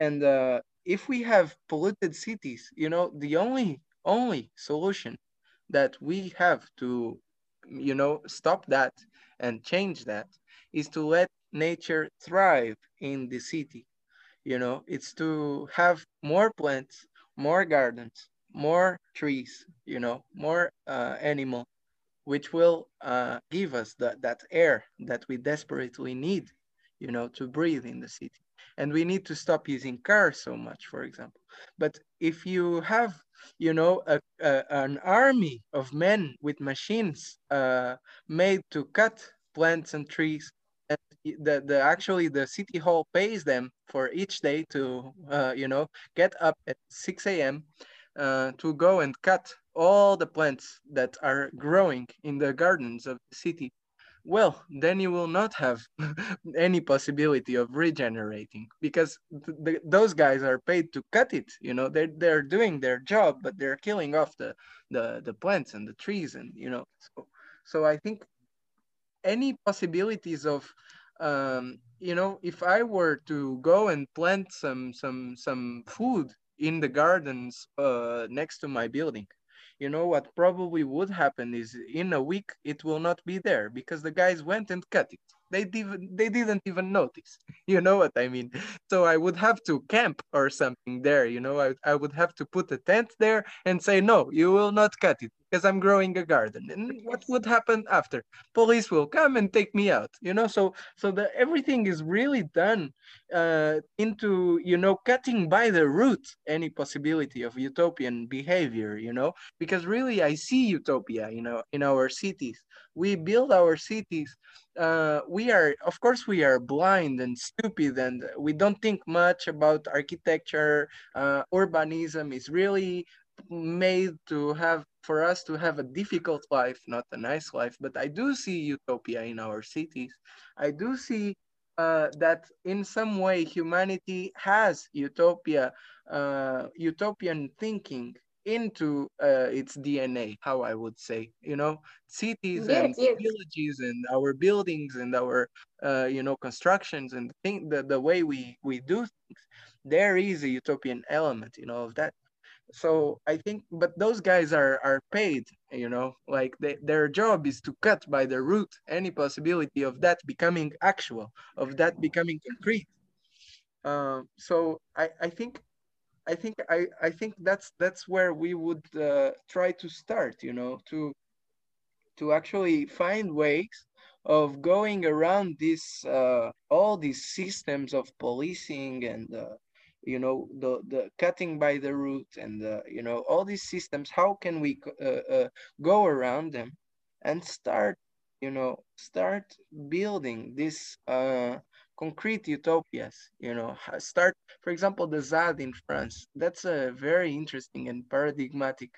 And uh, if we have polluted cities you know the only only solution that we have to you know stop that and change that is to let nature thrive in the city. You know it's to have more plants more gardens more trees you know more uh, animal which will uh, give us that, that air that we desperately need, you know, to breathe in the city. And we need to stop using cars so much, for example. But if you have, you know, a, a, an army of men with machines uh, made to cut plants and trees, and the, the actually the city hall pays them for each day to, uh, you know, get up at 6 a.m. Uh, to go and cut all the plants that are growing in the gardens of the city, well, then you will not have [laughs] any possibility of regenerating because th th those guys are paid to cut it. You know, they're, they're doing their job, but they're killing off the, the, the plants and the trees. And, you know, so, so I think any possibilities of, um, you know, if I were to go and plant some, some, some food in the gardens uh, next to my building, you know what probably would happen is in a week it will not be there because the guys went and cut it. They didn't they didn't even notice. [laughs] You know what i mean? So i would have to camp or something there you know? I, I would have to put a tent there and say no you will not cut it because i'm growing a garden. And what would happen after? Police will come and take me out you know? So so the everything is really done uh, into you know cutting by the root any possibility of utopian behavior you know? Because really i see utopia you know in our cities. We build our cities uh, we are of course we are blind and stupid and we don't think much about architecture uh, urbanism is really made to have for us to have a difficult life not a nice life but i do see utopia in our cities i do see uh, that in some way humanity has utopia uh, utopian thinking into uh, its DNA, how I would say, you know, cities Yes, and yes. villages and our buildings and our, uh, you know, constructions and think the, the way we, we do things, there is a utopian element, you know, of that. So I think, but those guys are, are paid, you know, like they, their job is to cut by the root any possibility of that becoming actual, of that becoming concrete. Um, so I, I think I think I, I think that's that's where we would uh, try to start, you know, to to actually find ways of going around this uh, all these systems of policing and uh, you know the the cutting by the root and uh, you know all these systems. How can we uh, uh, go around them and start, you know, start building this uh, concrete utopias you know start for example the zad in france that's a very interesting and paradigmatic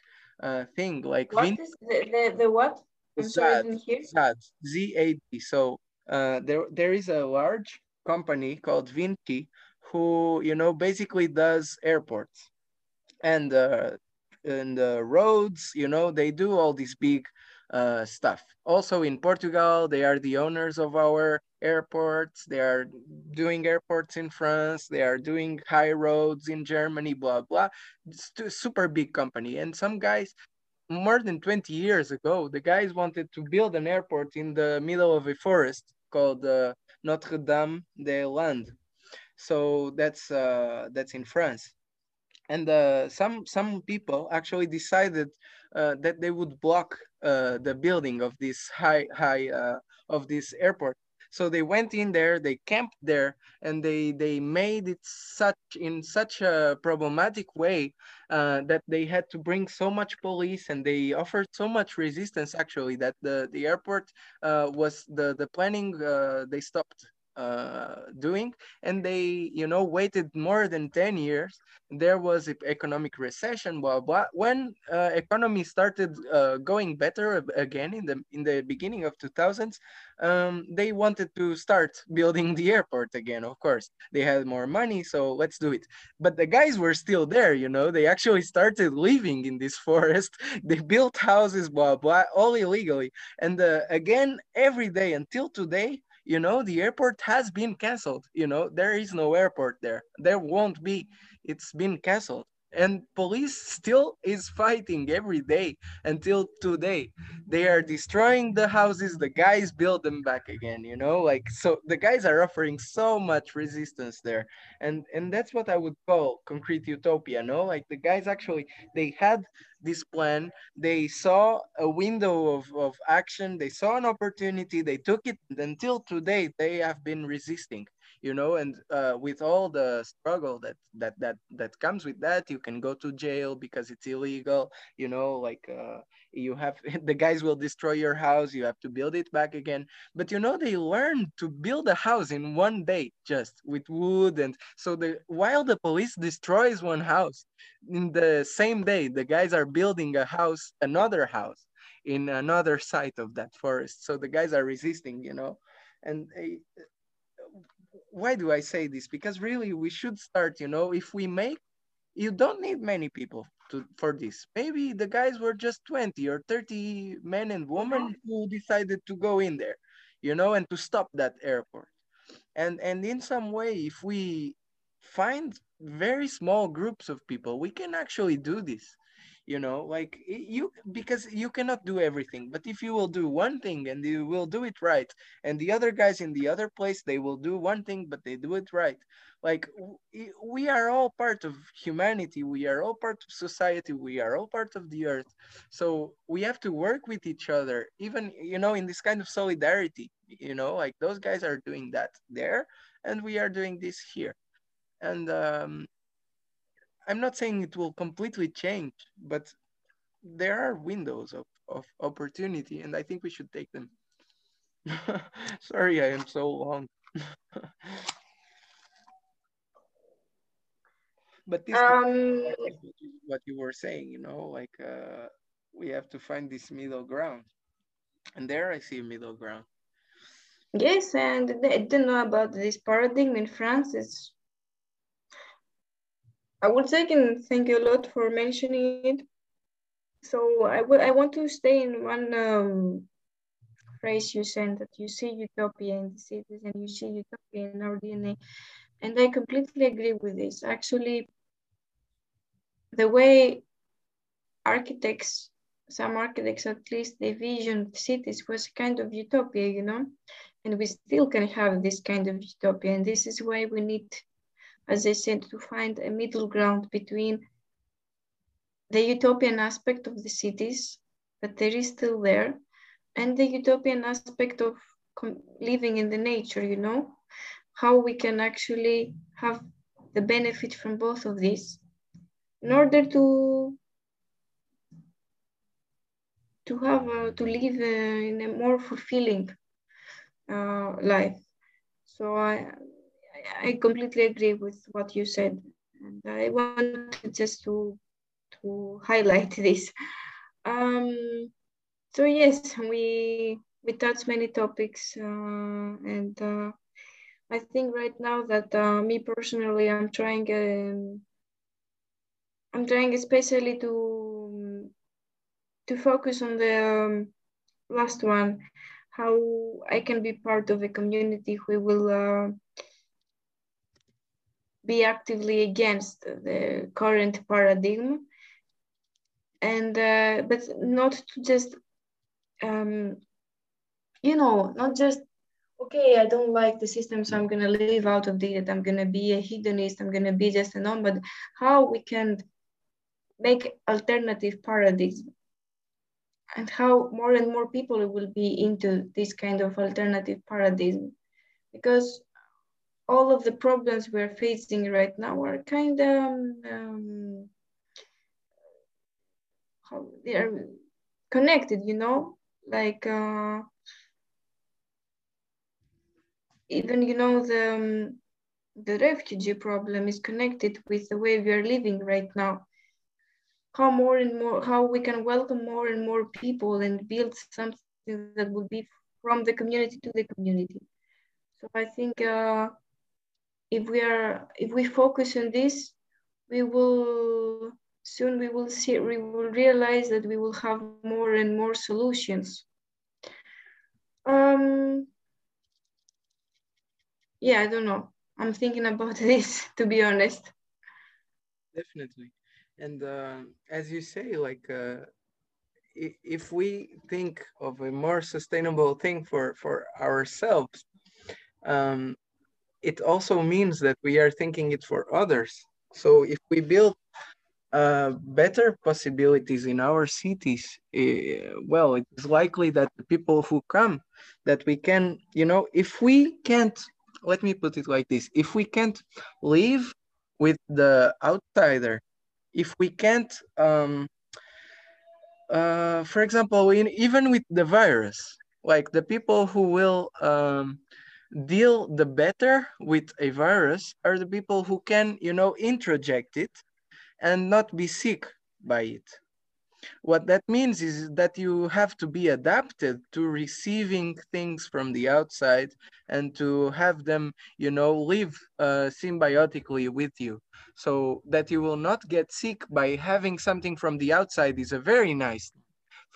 uh, thing like What Vin- the, the, the what? I'm zad zad z-a-d so uh, there there is a large company called vinci who you know basically does airports and uh, and the roads you know they do all these big uh, stuff. Also in portugal they are the owners of our airports. They are doing airports in france. They are doing high roads in germany blah blah. Super big company. And some guys more than 20 years ago the guys wanted to build an airport in the middle of a forest called uh, Notre Dame des Landes. So that's uh, that's in France. And uh, some some people actually decided uh, that they would block uh, the building of this high high uh, of this airport. So they went in there they camped there and they they made it such in such a problematic way uh, that they had to bring so much police and they offered so much resistance actually that the the airport uh, was the the planning they stopped uh, doing and they you know waited more than 10 years. There was an economic recession blah blah when uh, economy started uh, going better again in the in the beginning of 2000s um, they wanted to start building the airport again of course. They had more money so let's do it. But the guys were still there you know. They actually started living in this [laughs] forest. They built houses blah blah all illegally. And uh, again every day until today you know the airport has been canceled you know there is no airport there. There won't be. It's been canceled and police still is fighting every day until today. They are destroying the houses. The guys build them back again you know? Like so the guys are offering so much resistance there. And and that's what i would call concrete utopia no? Like the guys actually they had this plan. They saw a window of, of action. They saw an opportunity. They took it. Until today they have been resisting you know and uh, with all the struggle that that that that comes with that you can go to jail because it's illegal you know like uh, you have [laughs] the guys will destroy your house you have to build it back again. But you know they learned to build a house in one day just with wood and so the while the police destroys one house in the same day the guys are building a house another house in another site of that forest. So the guys are resisting you know and uh, why do I say this? Because really we should start, you know, if we make, you don't need many people to for this. Maybe the guys were just 20 or 30 men and women uh-huh. who decided to go in there, you know, and to stop that airport. And and in some way, if we find very small groups of people, we can actually do this you know like you because you cannot do everything but if you will do one thing and you will do it right and the other guys in the other place they will do one thing but they do it right. Like we are all part of humanity we are all part of society we are all part of the earth. So we have to work with each other even you know in this kind of solidarity you know like those guys are doing that there and we are doing this here. And um I'm not saying it will completely change, but there are windows of, of opportunity and I think we should take them. [laughs] Sorry, I am so long. [laughs] but this um, what you were saying, you know, like uh, we have to find this middle ground. And there I see middle ground. Yes, and I don't know about this paradigm in France. It's I would say and thank you a lot for mentioning it. So I, I want to stay in one um, phrase you said that you see utopia in the cities and you see utopia in our DNA. And I completely agree with this. Actually, the way architects, some architects at least, they vision cities was kind of utopia, you know, and we still can have this kind of utopia. And this is why we need as I said, to find a middle ground between the utopian aspect of the cities, that there is still there, and the utopian aspect of living in the nature, you know, how we can actually have the benefit from both of these in order to to have to live uh, in a more fulfilling uh, life. So I I completely agree with what you said. And I wanted just to, to highlight [laughs] this. Um, so yes, we, we touched many topics uh, and uh, I think right now that uh, me personally, I'm trying, um, I'm trying especially to, to focus on the um, last one, how I can be part of a community who will uh, be actively against the current paradigm and uh, but not to just um, you know not just okay, I don't like the system, so I'm gonna live out of it. I'm gonna be a hedonist. I'm gonna be just a non. But how we can make alternative paradigms and how more and more people will be into this kind of alternative paradigm because all of the problems we're facing right now are kind of um, how they are connected you know? Like uh, even you know the um, the refugee problem is connected with the way we are living right now. How more and more how we can welcome more and more people and build something that will be from the community to the community. So i think uh, if we are if we focus on this we will soon we will see we will realize that we will have more and more solutions. Um yeah i don't know. I'm thinking about [laughs] this to be honest. Definitely. And uh, as you say like uh, if we think of a more sustainable thing for for ourselves um, it also means that we are thinking it for others. So if we build uh, better possibilities in our cities, uh, well, it is likely that the people who come, that we can, you know, if we can't, let me put it like this, if we can't live with the outsider, if we can't, um, uh, for example, in, even with the virus, like the people who will um, deal the better with a virus are the people who can, you know, introject it and not be sick by it. What that means is that you have to be adapted to receiving things from the outside and to have them, you know, live uh, symbiotically with you. So that you will not get sick by having something from the outside is a very nice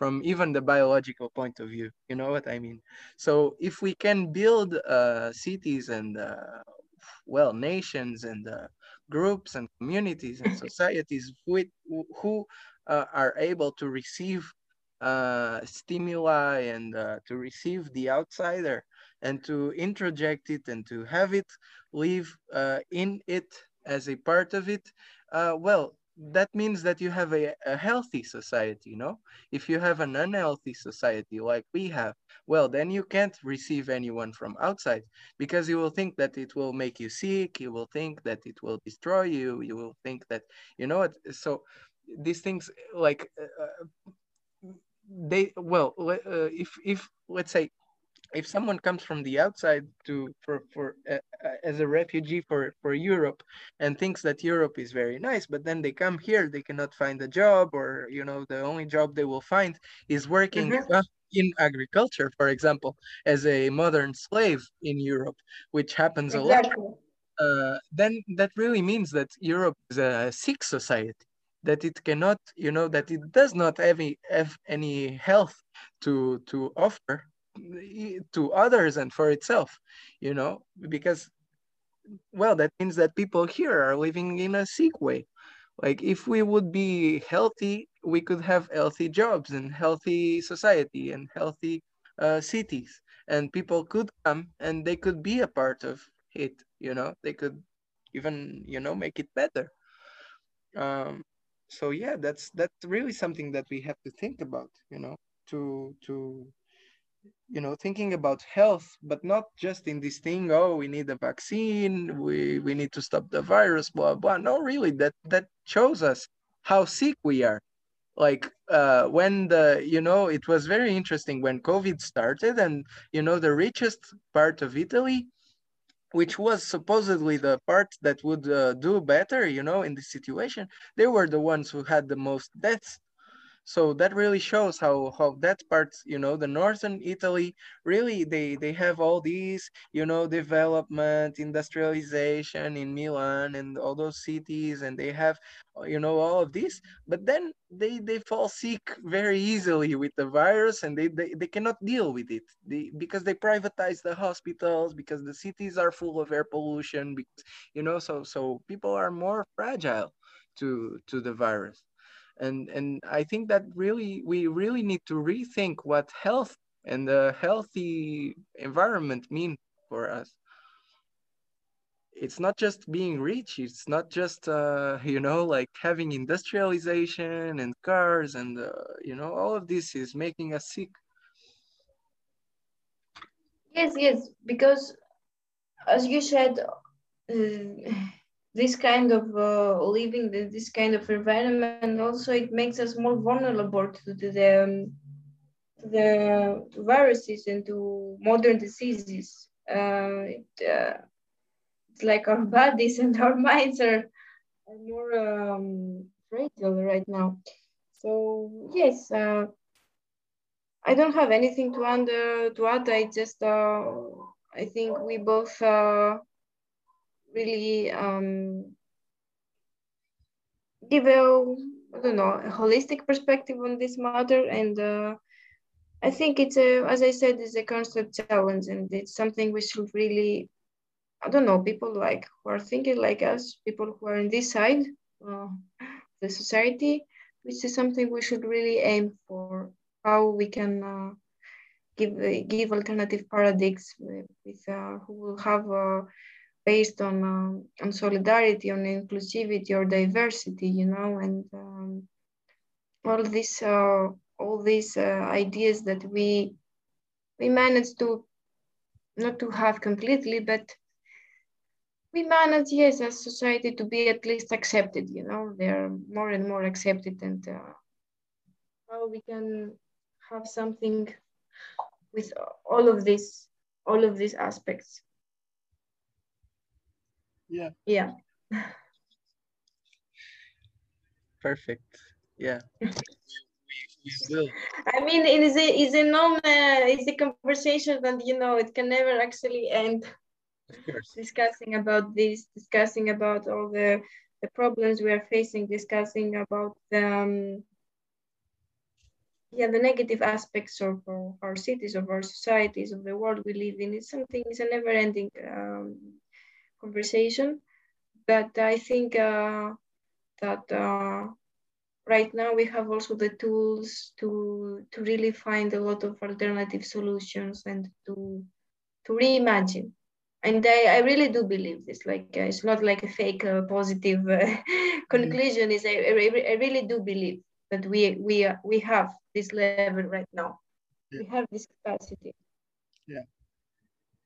from even the biological point of view. You know what I mean? So if we can build uh, cities and uh, well nations and uh, groups and communities and [laughs] societies with, who uh, are able to receive uh, stimuli and uh, to receive the outsider and to introject it and to have it live uh, in it as a part of it, uh, well, that means that you have a, a healthy society, you know? If you have an unhealthy society like we have, well, then you can't receive anyone from outside because you will think that it will make you sick. You will think that it will destroy you. You will think that, you know? So these things like, uh, uh they, well, uh, if, if let's say if someone comes from the outside to for for uh, as a refugee for for Europe and thinks that Europe is very nice, but then they come here, they cannot find a job, or you know, the only job they will find is working mm-hmm. in agriculture, for example, as a modern slave in Europe, which happens exactly. a lot. Uh, then that really means that Europe is a sick society that it cannot you know that it does not have any, have any health to to offer to others and for itself you know because well that means that people here are living in a sick way. Like if we would be healthy we could have healthy jobs and healthy society and healthy uh, cities. And people could come and they could be a part of it you know? They could even you know make it better. Um so yeah that's that's really something that we have to think about you know? To to you know thinking about health but not just in this thing oh we need a vaccine we we need to stop the virus blah blah. No really that that shows us how sick we are. Like uh, when the you know it was very interesting when covid started and you know the richest part of italy which was supposedly the part that would uh, do better you know in this situation they were the ones who had the most deaths so that really shows how how that part you know the northern italy really they they have all these you know development industrialization in milan and all those cities and they have you know all of this but then they they fall sick very easily with the virus and they they, they cannot deal with it they, because they privatize the hospitals because the cities are full of air pollution because you know so so people are more fragile to to the virus and and i think that really we really need to rethink what health and a healthy environment mean for us. It's not just being rich it's not just uh, [laughs] you know like having industrialization and cars and uh, you know all of this is making us sick. Yes yes because as you said uh, this kind of uh, living this kind of environment also it makes us more vulnerable to, the um, the viruses and to modern diseases uh, it, uh, it's like our [laughs] bodies and our minds are, are more um, fragile right now so yes uh, I don't have anything to. Uh, to add. I just uh, I think we both uh, really um, give don't know a holistic perspective on this matter, and uh, I think it's a as I said, it's a constant challenge, and it's something we should really I don't know people like who are thinking like us, people who are in this side, uh, the society, which is something we should really aim for. How we can uh, give give alternative paradigms with, with uh, who will have uh, based on uh, on solidarity, on inclusivity or diversity, you know, and um, all these uh, all these uh, ideas that we we managed to not to have completely, but we manage, yes, as society to be at least accepted. You know, they're more and more accepted, and uh, how we can have something with all of this, all of these aspects. Yeah. Yeah. Perfect. Yeah. we, we will. I mean, it is a is a normal it's a conversation that you know it can never actually end. Of course. Discussing about this, discussing about all the the problems we are facing, discussing about the um, yeah the negative aspects of, of, our cities, of our societies, of the world we live in. It's something. It's a never-ending um, conversation. But I think uh, that uh, right now we have also the tools to to really find a lot of alternative solutions and to to reimagine. And I, I really do believe this. Like uh, it's not like a fake uh, positive uh, [laughs] conclusion. Is I, I, I really do believe that we we we have this level right now. Yeah. We have this capacity. Yeah.